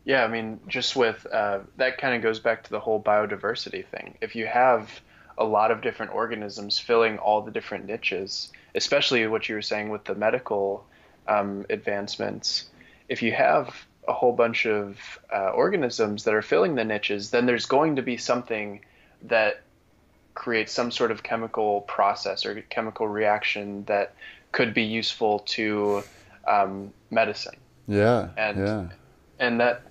Yeah, I mean, just with uh, that kind of goes back to the whole biodiversity thing. If you have a lot of different organisms filling all the different niches, especially what you were saying with the medical um, advancements, if you have a whole bunch of uh, organisms that are filling the niches, then there's going to be something that creates some sort of chemical process or chemical reaction that could be useful to um, medicine. Yeah. And yeah. and that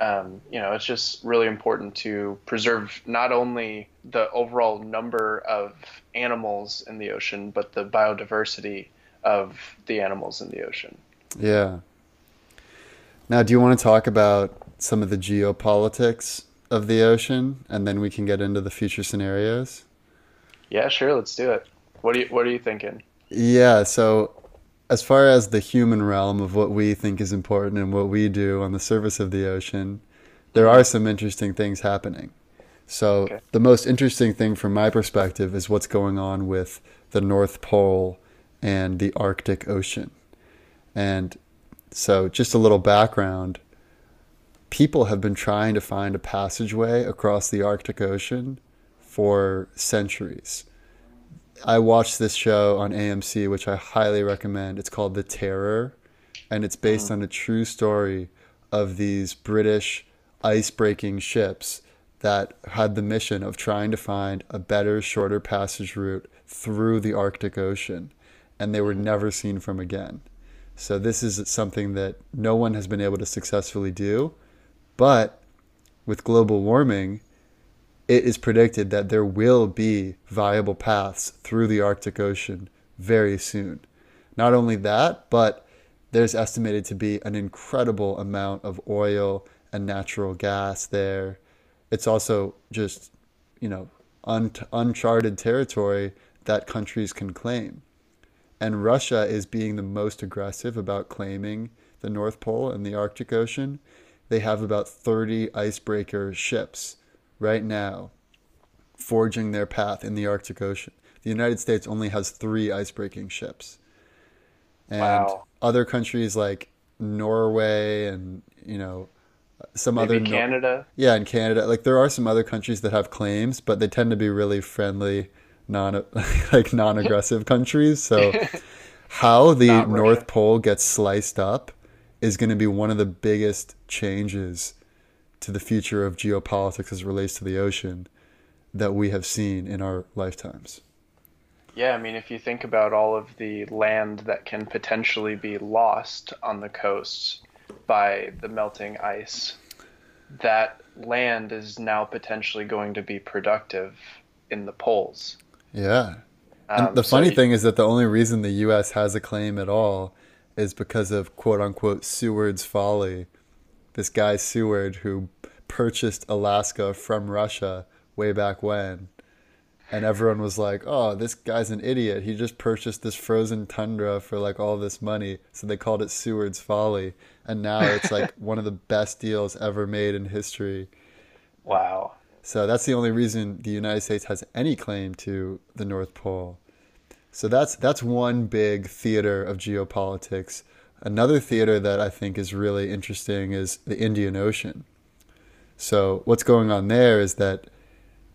um, you know, it's just really important to preserve not only the overall number of animals in the ocean, but the biodiversity of the animals in the ocean. Yeah. Now, do you want to talk about some of the geopolitics of the ocean, and then we can get into the future scenarios? Yeah, sure. Let's do it. What are you What are you thinking? Yeah. So, as far as the human realm of what we think is important and what we do on the surface of the ocean, there are some interesting things happening. So, Okay. the most interesting thing from my perspective is what's going on with the North Pole and the Arctic Ocean. And so, just a little background people have been trying to find a passageway across the Arctic Ocean for centuries. I watched this show on AMC, which I highly recommend. It's called The Terror, and it's based hmm. on a true story of these British ice breaking ships that had the mission of trying to find a better, shorter passage route through the Arctic Ocean, and they were hmm. never seen from again. So, this is something that no one has been able to successfully do, but with global warming, it is predicted that there will be viable paths through the Arctic Ocean very soon. Not only that, but there's estimated to be an incredible amount of oil and natural gas there. It's also just, you know, un- uncharted territory that countries can claim. And Russia is being the most aggressive about claiming the North Pole and the Arctic Ocean. They have about 30 icebreaker ships right now forging their path in the Arctic Ocean. The United States only has three icebreaking ships. And Wow. other countries like Norway and, you know, some Maybe other Canada. yeah, in Canada, like there are some other countries that have claims, but they tend to be really friendly, non like non-aggressive countries. So how the North Pole gets sliced up is going to be one of the biggest changes to the future of geopolitics as it relates to the ocean that we have seen in our lifetimes. Yeah, I mean, if you think about all of the land that can potentially be lost on the coasts by the melting ice, that land is now potentially going to be productive in the poles. Yeah. Um, And the so funny thing is that the only reason the U.S. has a claim at all is because of quote unquote Seward's folly. This guy Seward who purchased Alaska from Russia way back when. And everyone was like, oh, this guy's an idiot. He just purchased this frozen tundra for like all this money. So they called it Seward's folly. And now it's like one of the best deals ever made in history. Wow. So that's the only reason the United States has any claim to the North Pole. So that's that's one big theater of geopolitics. Another theater that I think is really interesting is the Indian Ocean. So what's going on there is that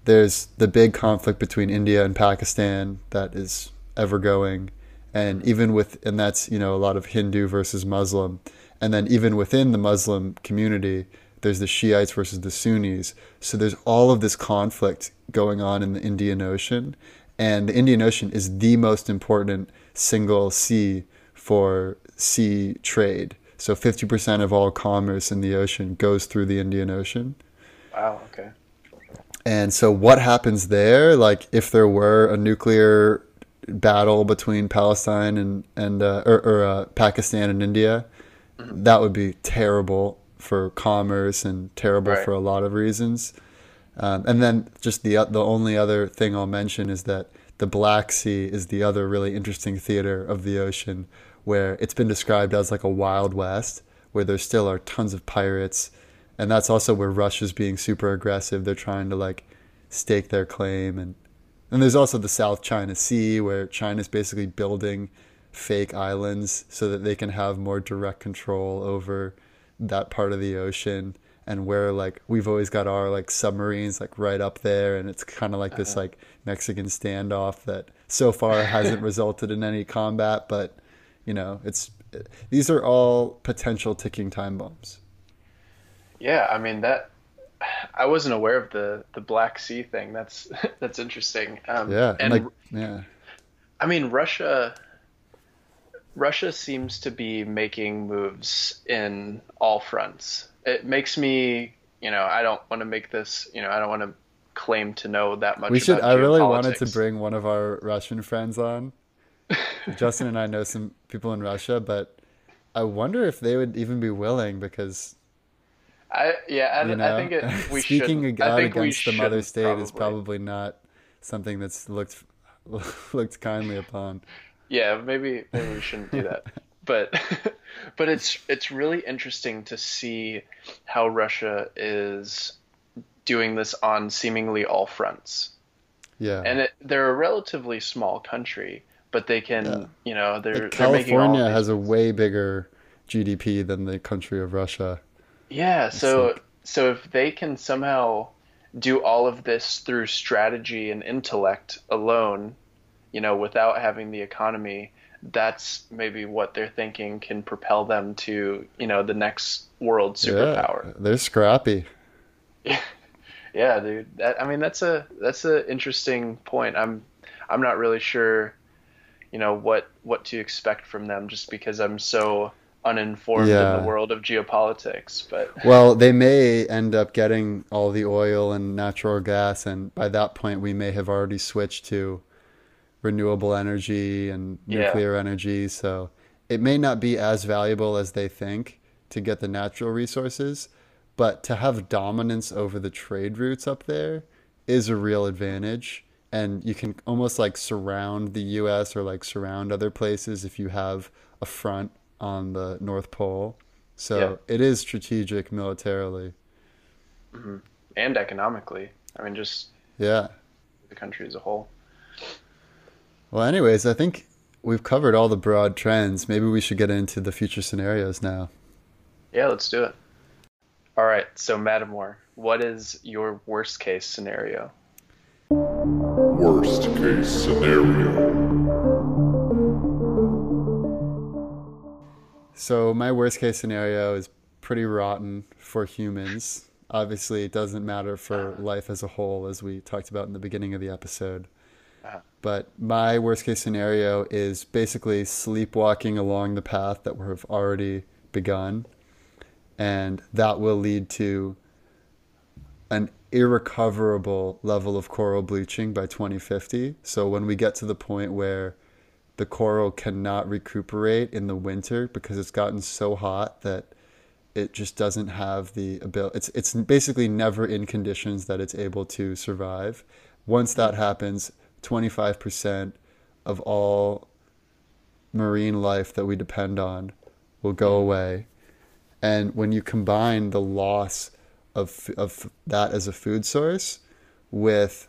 there's the big conflict between India and Pakistan that is ever going. And even with and that's you know a lot of Hindu versus Muslim. And then even within the Muslim community there's the Shiites versus the Sunnis. So there's all of this conflict going on in the Indian Ocean. And the Indian Ocean is the most important single sea for sea trade so 50% of all commerce in the ocean goes through the Indian Ocean Wow. Okay. and so, what happens there? Like, if there were a nuclear battle between Palestine and and uh, or, or uh, Pakistan and India, that would be terrible for commerce and terrible Right. for a lot of reasons. Um, and then just the the only other thing I'll mention is that the Black Sea is the other really interesting theater of the ocean, where it's been described as like a wild west, where there still are tons of pirates, and that's also where Russia's being super aggressive. They're trying to like stake their claim, and and there's also the South China Sea, where China's basically building fake islands so that they can have more direct control over that part of the ocean. And where like we've always got our like submarines like right up there. And it's kind of like this uh-huh. like Mexican standoff that so far hasn't resulted in any combat. But you know it's these are all potential ticking time bombs Yeah, I mean that. I wasn't aware of the the Black Sea thing. That's that's interesting. Um, yeah and like yeah I mean Russia. Russia seems to be making moves in all fronts. It makes me, you know, I don't want to make this, you know, I don't want to claim to know that much. we should I really wanted to bring one of our Russian friends on Justin and I know some people in Russia but I wonder if they would even be willing because I yeah, I, you know, I think it. We speaking shouldn't. out I think we against the mother state is probably not something that's looked looked kindly upon. Yeah, maybe maybe we shouldn't do that. But but it's it's really interesting to see how Russia is doing this on seemingly all fronts. Yeah, And it, they're a relatively small country, but they can, Yeah. you know, they're Like, they're California has a way bigger GDP than the country of Russia. Yeah, so like- so if they can somehow do all of this through strategy and intellect alone, you know, without having the economy, that's maybe what they're thinking can propel them to, you know, the next world superpower. Yeah, they're scrappy. Yeah, dude. That, I mean, that's a that's an interesting point. I'm I'm not really sure, you know, what what to expect from them just because I'm so uninformed in the world of geopolitics, but Well, they may end up getting all the oil and natural gas, and by that point, we may have already switched to renewable energy and Yeah. nuclear energy. So it may not be as valuable as they think to get the natural resources, but to have dominance over the trade routes up there is a real advantage. And you can almost like surround the US or like surround other places if you have a front on the North Pole. So Yeah. it is strategic militarily. Mm-hmm. and economically. I mean, just Yeah. the country as a whole. Well, anyways, I think we've covered all the broad trends. Maybe we should get into the future scenarios now. Yeah, let's do it. All right, so Matamore, what is your worst case scenario? Worst case scenario. So my worst case scenario is pretty rotten for humans. Obviously, it doesn't matter for life as a whole, as we talked about in the beginning of the episode. Uh-huh. But my worst case scenario is basically sleepwalking along the path that we've already begun, and that will lead to an irrecoverable level of coral bleaching by 2050. So when we get to the point where the coral cannot recuperate in the winter because it's gotten so hot that it just doesn't have the ability it's it's basically never in conditions that it's able to survive. Once that happens 25% of all marine life that we depend on will go away. And when you combine the loss of of that as a food source with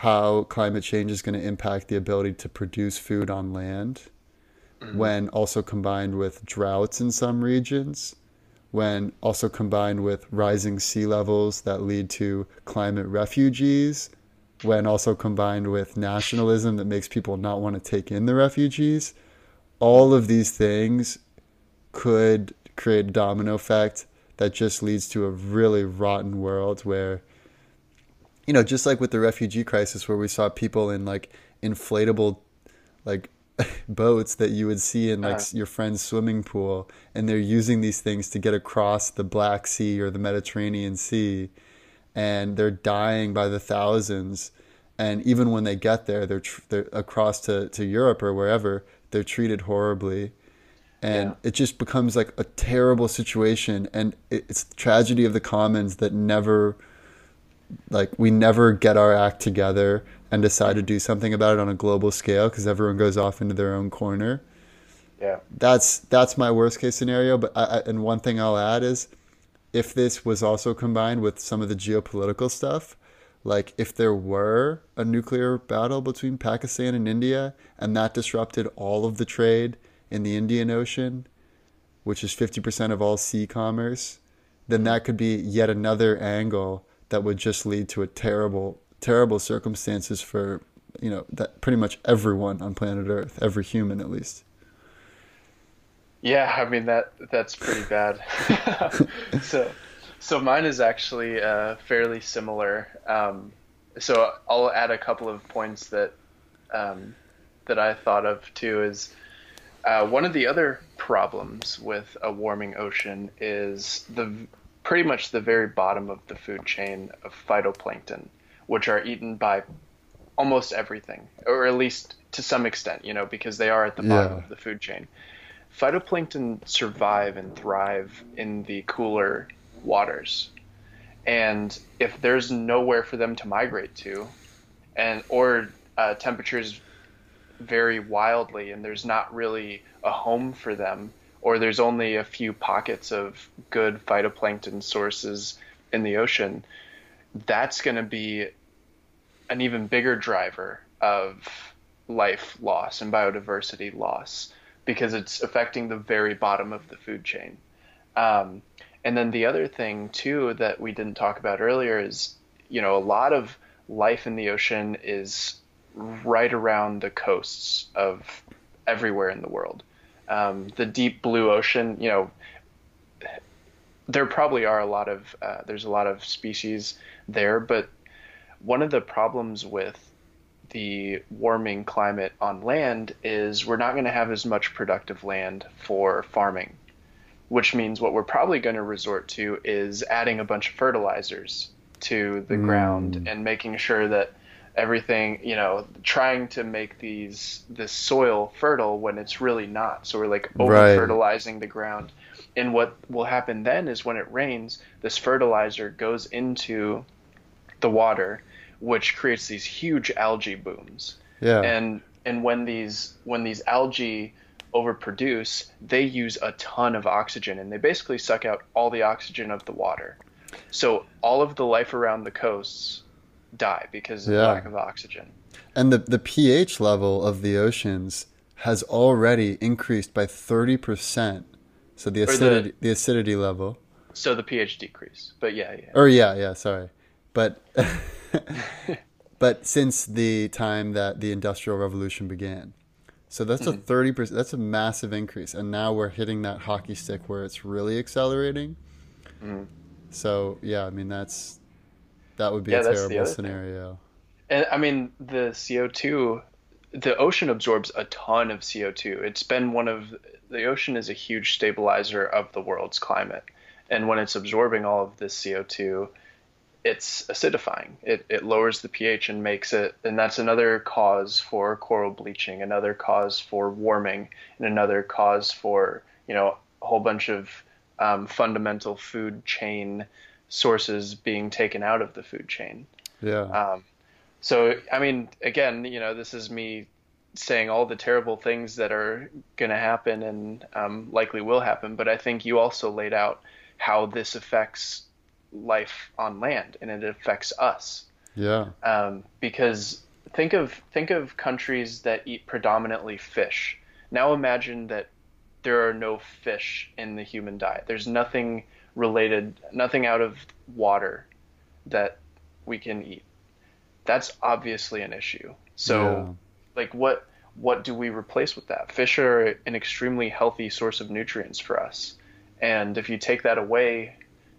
how climate change is going to impact the ability to produce food on land, mm-hmm. when also combined with droughts in some regions, when also combined with rising sea levels that lead to climate refugees, when also combined with nationalism that makes people not want to take in the refugees, all of these things could create a domino effect that just leads to a really rotten world where you know, just like with the refugee crisis where we saw people in like inflatable like boats that you would see in like Uh-huh. your friend's swimming pool and they're using these things to get across the Black Sea or the Mediterranean Sea and they're dying by the thousands and even when they get there, they're, tr- they're across to, to Europe or wherever, they're treated horribly. And Yeah. it just becomes like a terrible situation. And it's the tragedy of the commons that never, like, we never get our act together and decide to do something about it on a global scale because everyone goes off into their own corner Yeah. that's that's my worst case scenario. But I, I, and one thing I'll add is, if this was also combined with some of the geopolitical stuff, like if there were a nuclear battle between Pakistan and India, and that disrupted all of the trade in the Indian Ocean, which is fifty percent of all sea commerce, then that could be yet another angle that would just lead to a terrible, terrible circumstances for you know that pretty much everyone on planet Earth, every human at least. Yeah, I mean that that's pretty bad. so, so mine is actually uh, fairly similar. Um, so I'll add a couple of points that um, that I thought of too. Is uh, one of the other problems with a warming ocean is the pretty much the very bottom of the food chain of phytoplankton, which are eaten by almost everything, or at least to some extent, you know, because they are at the bottom Yeah. of the food chain phytoplankton survive and thrive in the cooler waters. And if there's nowhere for them to migrate to, and or uh, temperatures vary wildly, and there's not really a home for them, or there's only a few pockets of good phytoplankton sources in the ocean, that's going to be an even bigger driver of life loss and biodiversity loss because it's affecting the very bottom of the food chain. Um, and then the other thing too that we didn't talk about earlier is, you know, a lot of life in the ocean is right around the coasts of everywhere in the world. Um, the deep blue ocean, you know, there probably are a lot of uh, there's a lot of species there, but one of the problems with the warming climate on land is we're not going to have as much productive land for farming, which means what we're probably going to resort to is adding a bunch of fertilizers to the ground and making sure that everything, you know, trying to make these this soil fertile when it's really not. So we're like over Right. fertilizing the ground. And what will happen then is when it rains, this fertilizer goes into the water, which creates these huge algae booms. Yeah. And and when these when these algae overproduce, they use a ton of oxygen and they basically suck out all the oxygen of the water. So all of the life around the coasts die because of Yeah. lack of oxygen. And the, the pH level of the oceans has already increased by 30%. So the the- acidity, the, acidity level. So the pH decrease. But yeah, yeah. Or yeah, yeah, sorry. But but since the time that the industrial revolution began. So that's a mm-hmm. 30% that's a massive increase and now we're hitting that hockey stick where it's really accelerating. Mm-hmm. So, yeah, I mean that's that would be Yeah, a terrible other thing. scenario. And I mean, the CO2, the ocean absorbs a ton of CO2. It's been one of the ocean is a huge stabilizer of the world's climate. And when it's absorbing all of this CO2, it's acidifying. It, it lowers the pH and makes it, and that's another cause for coral bleaching, another cause for warming, and another cause for, you know, a whole bunch of um, fundamental food chain sources being taken out of the food chain. Yeah. Um, so, I mean, again, you know, this is me saying all the terrible things that are going to happen and um, likely will happen, but I think you also laid out how this affects life on land and it affects us. yeah. Um, because think of think of countries that eat predominantly fish. Now imagine that there are no fish in the human diet. There's nothing related, nothing out of water that we can eat. That's obviously an issue. So, Yeah. like, what what do we replace with that? Fish are an extremely healthy source of nutrients for us, and if you take that away,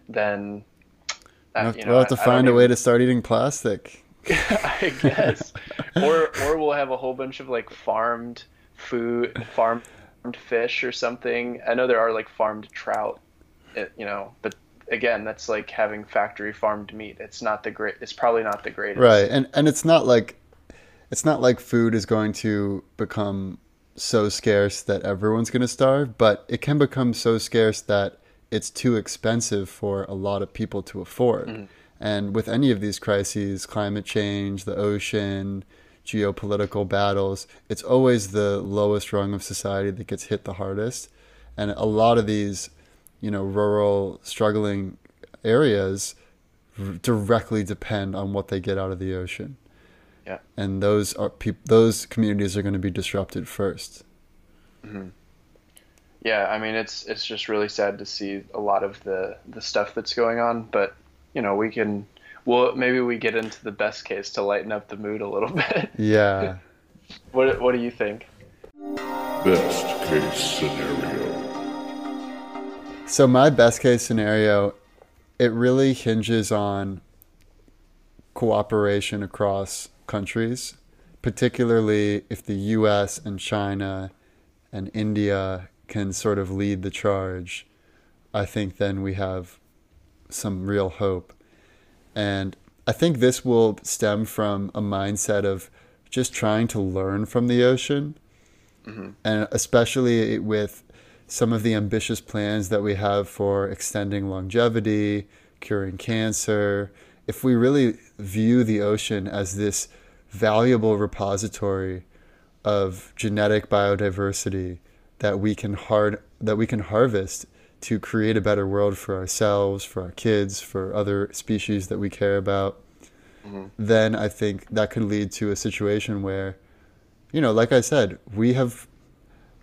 then uh, We'll have, you know, we'll have to I- I find a even- way to start eating plastic. I guess. or or we'll have a whole bunch of like farmed food, farmed fish or something. I know there are like farmed trout, it, you know, but again, that's like having factory farmed meat. It's not the great. It's probably not the greatest. Right, and and it's not like it's not like food is going to become so scarce that everyone's going to starve, but it can become so scarce that it's too expensive for a lot of people to afford. Mm-hmm. And with any of these crises, climate change, the ocean, geopolitical battles, it's always the lowest rung of society that gets hit the hardest. And a lot of these, you know, rural, struggling areas r- directly depend on what they get out of the ocean. Yeah. And those are peop- those communities are going to be disrupted 1st mm-hmm. Yeah, I mean it's it's just really sad to see a lot of the the stuff that's going on, but you know we can well maybe we get into the best case to lighten up the mood a little bit. Yeah. what what do you think? Best case scenario. So my best case scenario, it really hinges on cooperation across countries, particularly if the US and China and India can sort of lead the charge, I think then we have some real hope. And I think this will stem from a mindset of just trying to learn from the ocean. Mm-hmm. And especially with some of the ambitious plans that we have for extending longevity, curing cancer, if we really view the ocean as this valuable repository of genetic biodiversity that we can hard that we can harvest to create a better world for ourselves, for our kids, for other species that we care about, mm-hmm. then I think that could lead to a situation where, you know, like I said, we have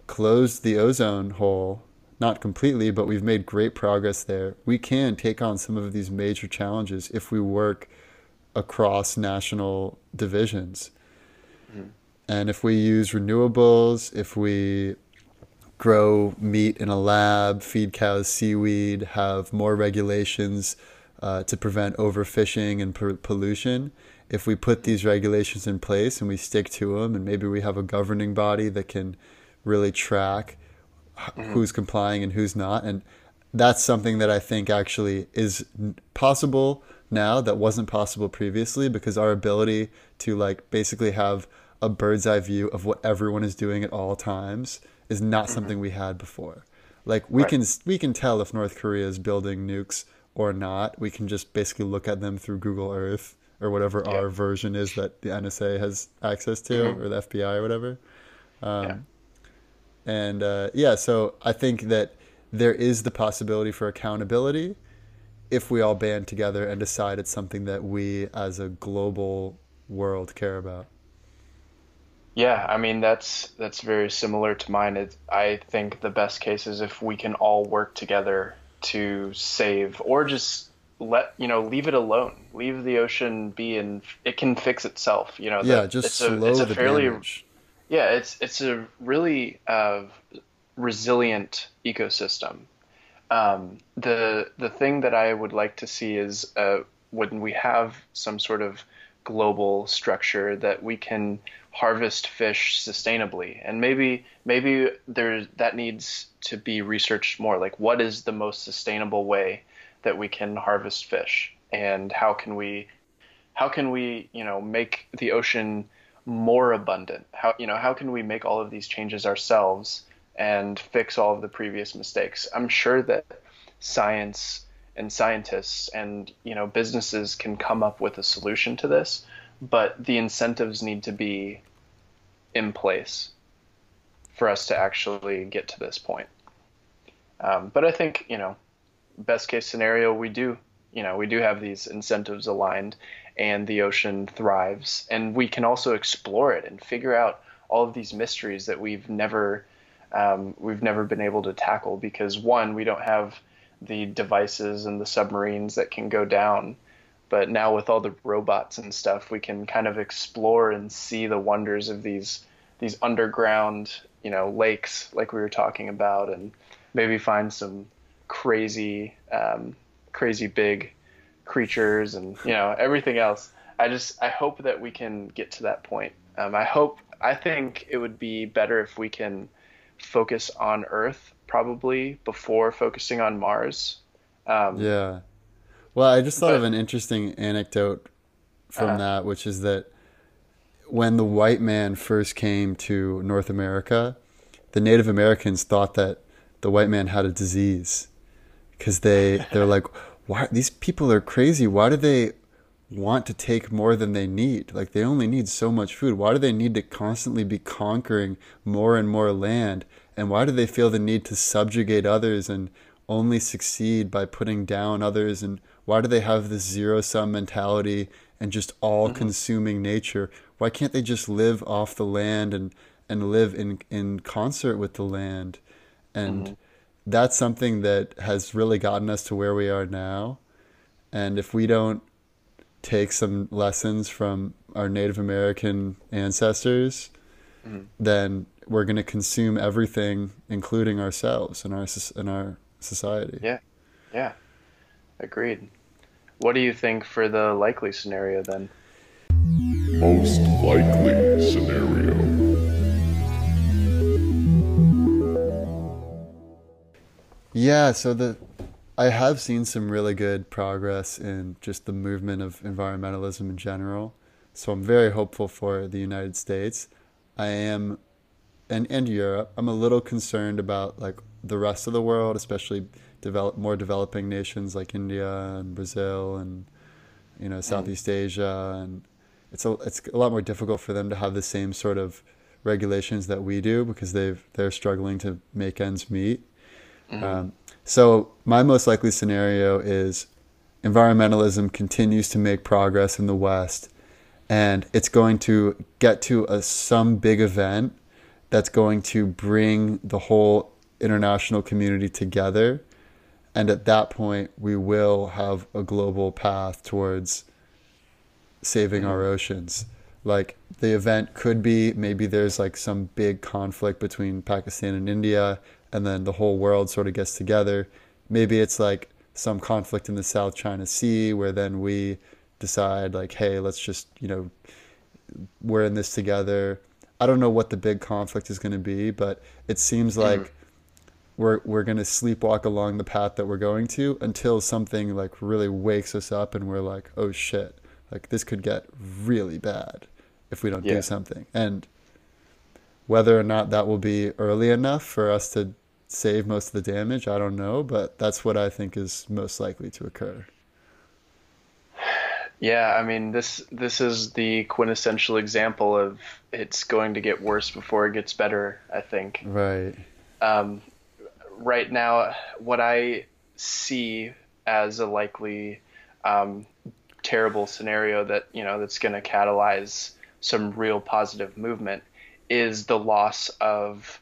closed the ozone hole not completely, but we've made great progress there. We can take on some of these major challenges if we work across national divisions. Mm-hmm. And if we use renewables, if we grow meat in a lab, feed cows seaweed, have more regulations uh, to prevent overfishing and per- pollution, if we put these regulations in place and we stick to them, and maybe we have a governing body that can really track mm-hmm. who's complying and who's not. And that's something that I think actually is possible now that wasn't possible previously because our ability to like basically have a bird's eye view of what everyone is doing at all times is not mm-hmm. something we had before. Like we right. can we can tell if North Korea is building nukes or not. We can just basically look at them through Google Earth or whatever yeah. our version is that the NSA has access to mm-hmm. or the FBI or whatever. Um, yeah. And uh, yeah, so I think that there is the possibility for accountability if we all band together and decide it's something that we as a global world care about. Yeah, I mean that's that's very similar to mine. It, I think the best case is if we can all work together to save or just let you know leave it alone leave the ocean be and it can fix itself you know yeah just it's slow a, it's a the fairly damage. Yeah, it's it's a really uh, resilient ecosystem. Um, the the thing that I would like to see is uh, when we have some sort of global structure that we can harvest fish sustainably, and maybe maybe there that needs to be researched more. Like, what is the most sustainable way that we can harvest fish, and how can we how can we you know make the ocean more abundant? How you know how can we make all of these changes ourselves and fix all of the previous mistakes? I'm sure that science and scientists and you know businesses can come up with a solution to this, but the incentives need to be in place for us to actually get to this point. Um, but I think you know, best case scenario, we do you know we do have these incentives aligned and the ocean thrives. And we can also explore it and figure out all of these mysteries that we've never um, we've never been able to tackle because one, we don't have the devices and the submarines that can go down. But now with all the robots and stuff, we can kind of explore and see the wonders of these these underground, you know, lakes like we were talking about, and maybe find some crazy, um, crazy big creatures and you know everything else. I just I hope that we can get to that point. Um, I hope I think it would be better if we can focus on Earth probably before focusing on Mars. Um, Yeah. Well, I just thought of an interesting anecdote from Uh-huh. that, which is that when the white man first came to North America, the Native Americans thought that the white man had a disease because they they're like, why these people are crazy? Why do they want to take more than they need? Like they only need so much food. Why do they need to constantly be conquering more and more land? And why do they feel the need to subjugate others and only succeed by putting down others? And why do they have this zero sum mentality and just all mm-hmm. consuming nature? Why can't they just live off the land and, and live in, in concert with the land? And mm-hmm. That's something that has really gotten us to where we are now. And if we don't take some lessons from our Native American ancestors, mm-hmm. then we're going to consume everything, including ourselves and our soc- in our society. Yeah. Yeah. Agreed. What do you think for the likely scenario then? Most likely scenario. Yeah, so the I have seen some really good progress in just the movement of environmentalism in general. So I'm very hopeful for the United States. I am and and Europe. I'm a little concerned about like the rest of the world, especially develop more developing nations like India and Brazil and you know mm. Southeast Asia and it's a it's a lot more difficult for them to have the same sort of regulations that we do because they've they're struggling to make ends meet. Um, so my most likely scenario is environmentalism continues to make progress in the West, and it's going to get to a some big event that's going to bring the whole international community together, and at that point we will have a global path towards saving our oceans. Like the event could be maybe there's like some big conflict between Pakistan and India, and then the whole world sort of gets together. Maybe it's like some conflict in the South China Sea where then we decide like, hey, let's just you know we're in this together. I don't know what the big conflict is going to be, but it seems mm. like we're we're going to sleepwalk along the path that we're going to until something like really wakes us up and we're like, oh shit, like this could get really bad if we don't Yeah. do something. And whether or not that will be early enough for us to save most of the damage, I don't know, but that's what I think is most likely to occur. Yeah, I mean this this is the quintessential example of it's going to get worse before it gets better, I think. Right. Um, right now, what I see as a likely um, terrible scenario that you know that's going to catalyze some real positive movement is the loss of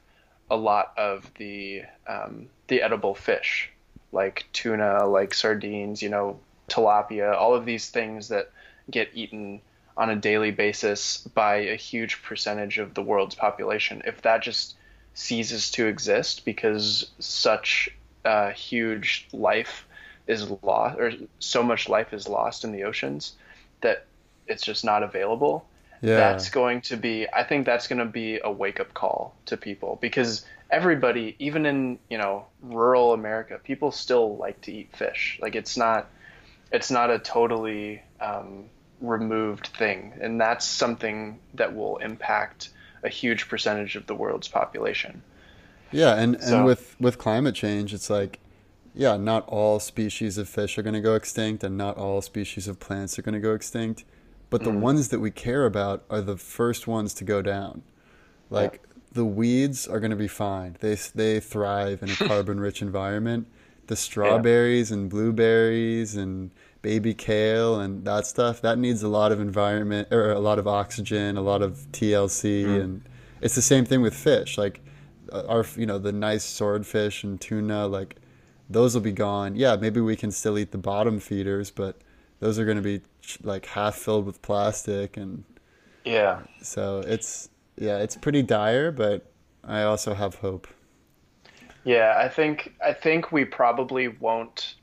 a lot of the um, the edible fish, like tuna, like sardines, you know, tilapia, all of these things that get eaten on a daily basis by a huge percentage of the world's population. If that just ceases to exist because such uh, huge life is lost, or so much life is lost in the oceans that it's just not available. Yeah. That's going to be, I think that's going to be a wake up call to people because everybody, even in, you know, rural America, people still like to eat fish. Like it's not, it's not a totally um, removed thing. And that's something that will impact a huge percentage of the world's population. Yeah, and, and with with climate change, it's like, yeah, not all species of fish are going to go extinct, and not all species of plants are going to go extinct, but the ones that we care about are the first ones to go down. Like the weeds are going to be fine; they they thrive in a carbon-rich environment. The strawberries and blueberries and baby kale and that stuff that needs a lot of environment or a lot of oxygen, a lot of TLC, and it's the same thing with fish. Like uh, our you know the nice swordfish and tuna like those will be gone yeah maybe we can still eat the bottom feeders but those are going to be like half filled with plastic and Yeah. so it's yeah it's pretty dire but i also have hope Yeah, I think I think we probably won't,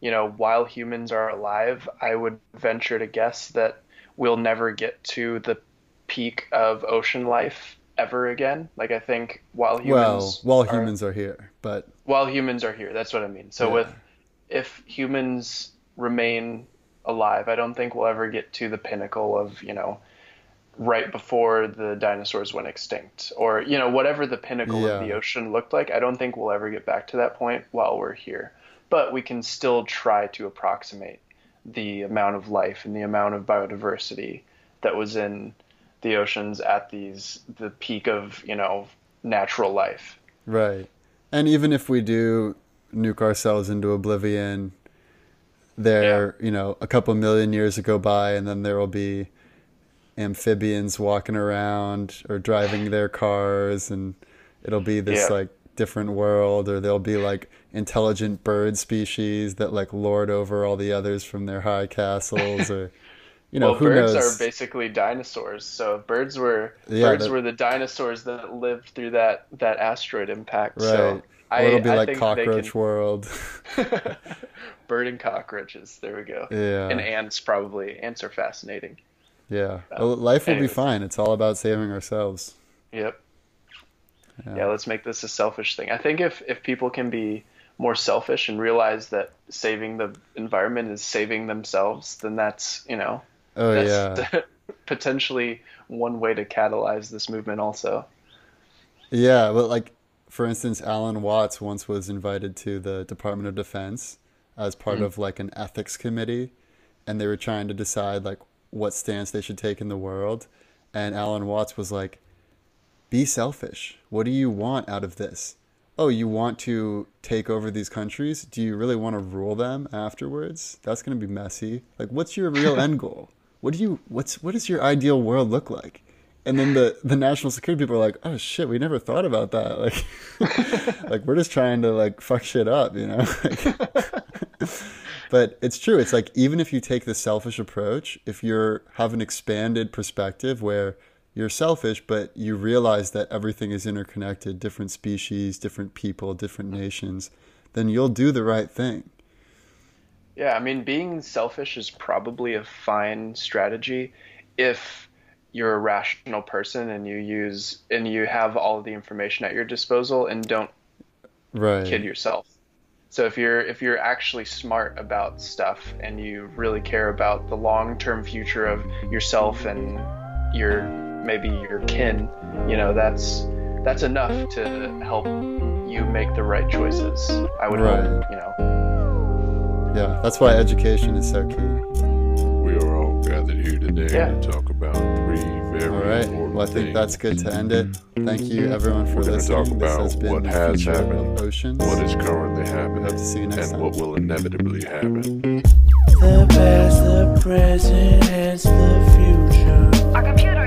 you know, while humans are alive, I would venture to guess that we'll never get to the peak of ocean life ever again. Like I think while humans well while are, humans are here but while humans are here, that's what I mean. So Yeah. with if humans remain alive, I don't think we'll ever get to the pinnacle of, you know, right before the dinosaurs went extinct or, you know, whatever the pinnacle Yeah. of the ocean looked like. I don't think we'll ever get back to that point while we're here. But we can still try to approximate the amount of life and the amount of biodiversity that was in the oceans at these the peak of, you know, natural life. Right. And even if we do nuke ourselves into oblivion, there, you know, a couple million years go by and then there will be amphibians walking around or driving their cars and it'll be this Yeah. like different world or there'll be like intelligent bird species that like lord over all the others from their high castles or you know well, who birds knows are basically dinosaurs. So birds were Yeah, birds that- were the dinosaurs that lived through that that asteroid impact. right So or it'll be I like think cockroach world can... bird and cockroaches. There we go. yeah And ants probably. Ants are fascinating. yeah uh, well, life will be fine it's all about saving ourselves Yep. Yeah. Yeah. let's make this a selfish thing. I think if if people can be more selfish and realize that saving the environment is saving themselves, then that's you know oh yeah potentially one way to catalyze this movement also. Yeah, but like for instance, Alan Watts once was invited to the Department of Defense as part Mm. of like an ethics committee, and they were trying to decide like what stance they should take in the world. And Alan Watts was like, "Be selfish. What do you want out of this? Oh, you want to take over these countries? Do you really want to rule them afterwards? That's going to be messy. Like, what's your real end goal? What do you what's what does your ideal world look like?" And then the, the national security people are like, oh shit, we never thought about that. Like, like we're just trying to like fuck shit up, you know? but it's true. It's like, even if you take the selfish approach, if you're have an expanded perspective where you're selfish, but you realize that everything is interconnected, different species, different people, different mm-hmm. nations, then you'll do the right thing. Yeah, I mean, being selfish is probably a fine strategy if you're a rational person and you use and you have all the information at your disposal and don't Right. kid yourself. So if you're if you're actually smart about stuff and you really care about the long-term future of yourself and your maybe your kin, you know, that's that's enough to help you make the right choices. I would Right. hope, you know. Yeah, that's why education is so key. We are all gathered here today Yeah. to talk about three very All right. important Well, I think things. that's good to end it. Thank you, everyone, for We're listening. talk this about has been what the has future happened, of oceans. what is currently happening, Hope to see you next and time. what will inevitably happen. The past, the present, and the future. Our computer